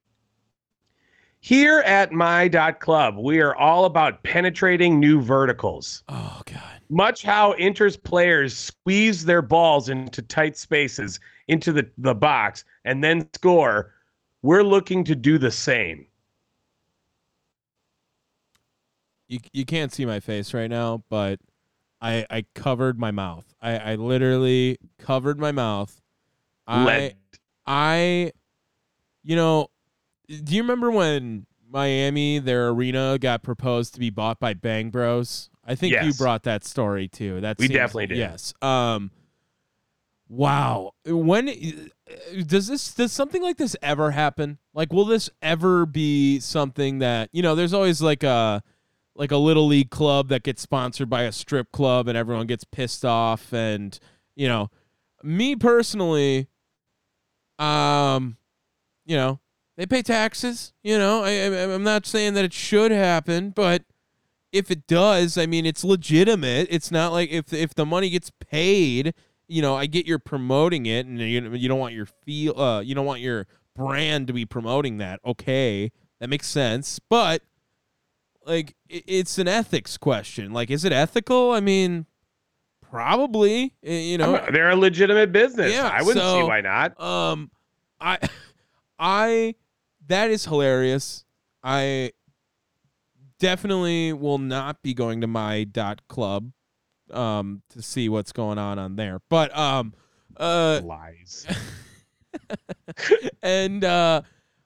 Here at my.club, we are all about penetrating new verticals. Oh god. Much how Inter's players squeeze their balls into tight spaces into the, the box and then score, we're looking to do the same. You you can't see my face right now, but I I covered my mouth. I I literally covered my mouth. I Let I you know, do you remember when Miami their arena got proposed to be bought by Bang Bros? I think you brought that story too. That We seems- definitely did. Yes. Um wow. When does this does something like this ever happen? Like will this ever be something that, you know, there's always like a like a little league club that gets sponsored by a strip club and everyone gets pissed off and you know me personally um you know they pay taxes you know I, I i'm not saying that it should happen but if it does i mean it's legitimate. It's not like if if the money gets paid you know, I get you're promoting it, and you you don't want your feel, uh, you don't want your brand to be promoting that. Okay, that makes sense, but like it's an ethics question. Like, is it ethical? I mean, probably. eh, You know, I'm- they're a legitimate business. Yeah, I wouldn't see why not. um, I, (laughs) I, that is hilarious. I definitely will not be going to my dot club, um, to see what's going on on there. But um, uh, Lies. (laughs) and uh,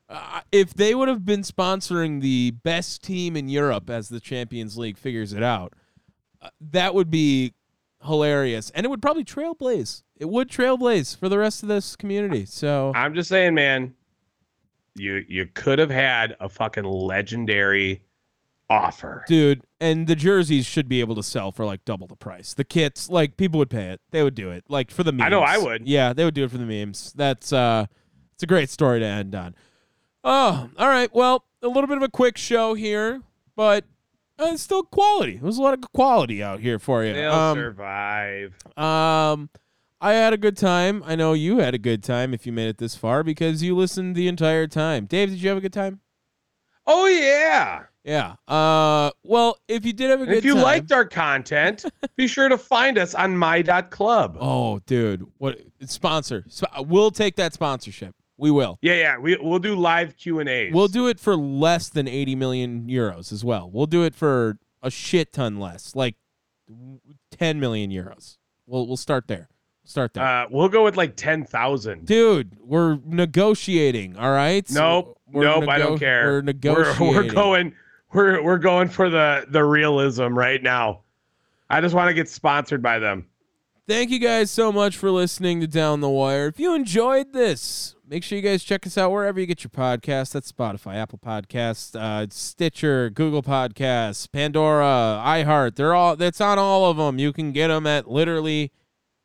uh, if they would have been sponsoring the best team in Europe as the Champions League figures it out, uh, that would be hilarious, and it would probably trailblaze. It would trailblaze for the rest of this community. So I'm just saying, man. You you could have had a fucking legendary offer. dude and the jerseys should be able to sell for like double the price the kits like people would pay it they would do it like for the memes I know I would. yeah they would do it for the memes that's uh it's a great story to end on oh all right well a little bit of a quick show here but uh, it's still quality there's a lot of quality out here for you They'll um, survive. um I had a good time. I know you had a good time if you made it this far because you listened the entire time. Dave, did you have a good time? Oh yeah. Yeah. Uh well, if you did have a good If you time, liked our content, (laughs) be sure to find us on my.club. Oh, dude, what sponsor? Sp- We'll take that sponsorship. We will. Yeah, yeah. We we'll do live Q and A's. We'll do it for less than 80 million euros as well. We'll do it for a shit ton less, like 10 million euros. We'll we'll start there. Start there. Uh, we'll go with like ten thousand. Dude, we're negotiating, all right? Nope, We're nope. I don't care. We're We're, negotiating. we're going. We're we're going for the the realism right now. I just want to get sponsored by them. Thank you guys so much for listening to Down the Wire. If you enjoyed this, make sure you guys check us out wherever you get your podcasts. That's Spotify, Apple Podcasts, uh, Stitcher, Google Podcasts, Pandora, iHeart. They're all that's on all of them. You can get them at literally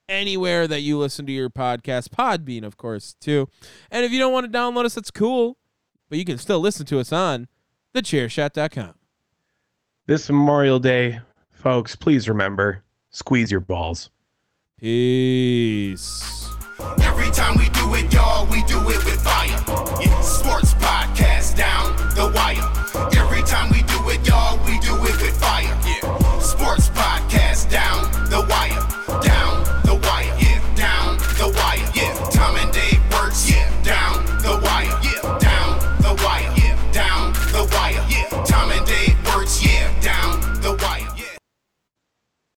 anywhere that you listen to your podcast. Podbean, of course, too. And if you don't want to download us, that's cool. But you can still listen to us on thechairshot.com. This Memorial Day, folks, please remember squeeze your balls. Peace. Every time we do it, y'all, we do it with fire. Yeah, sports podcast down the wire. Every time we do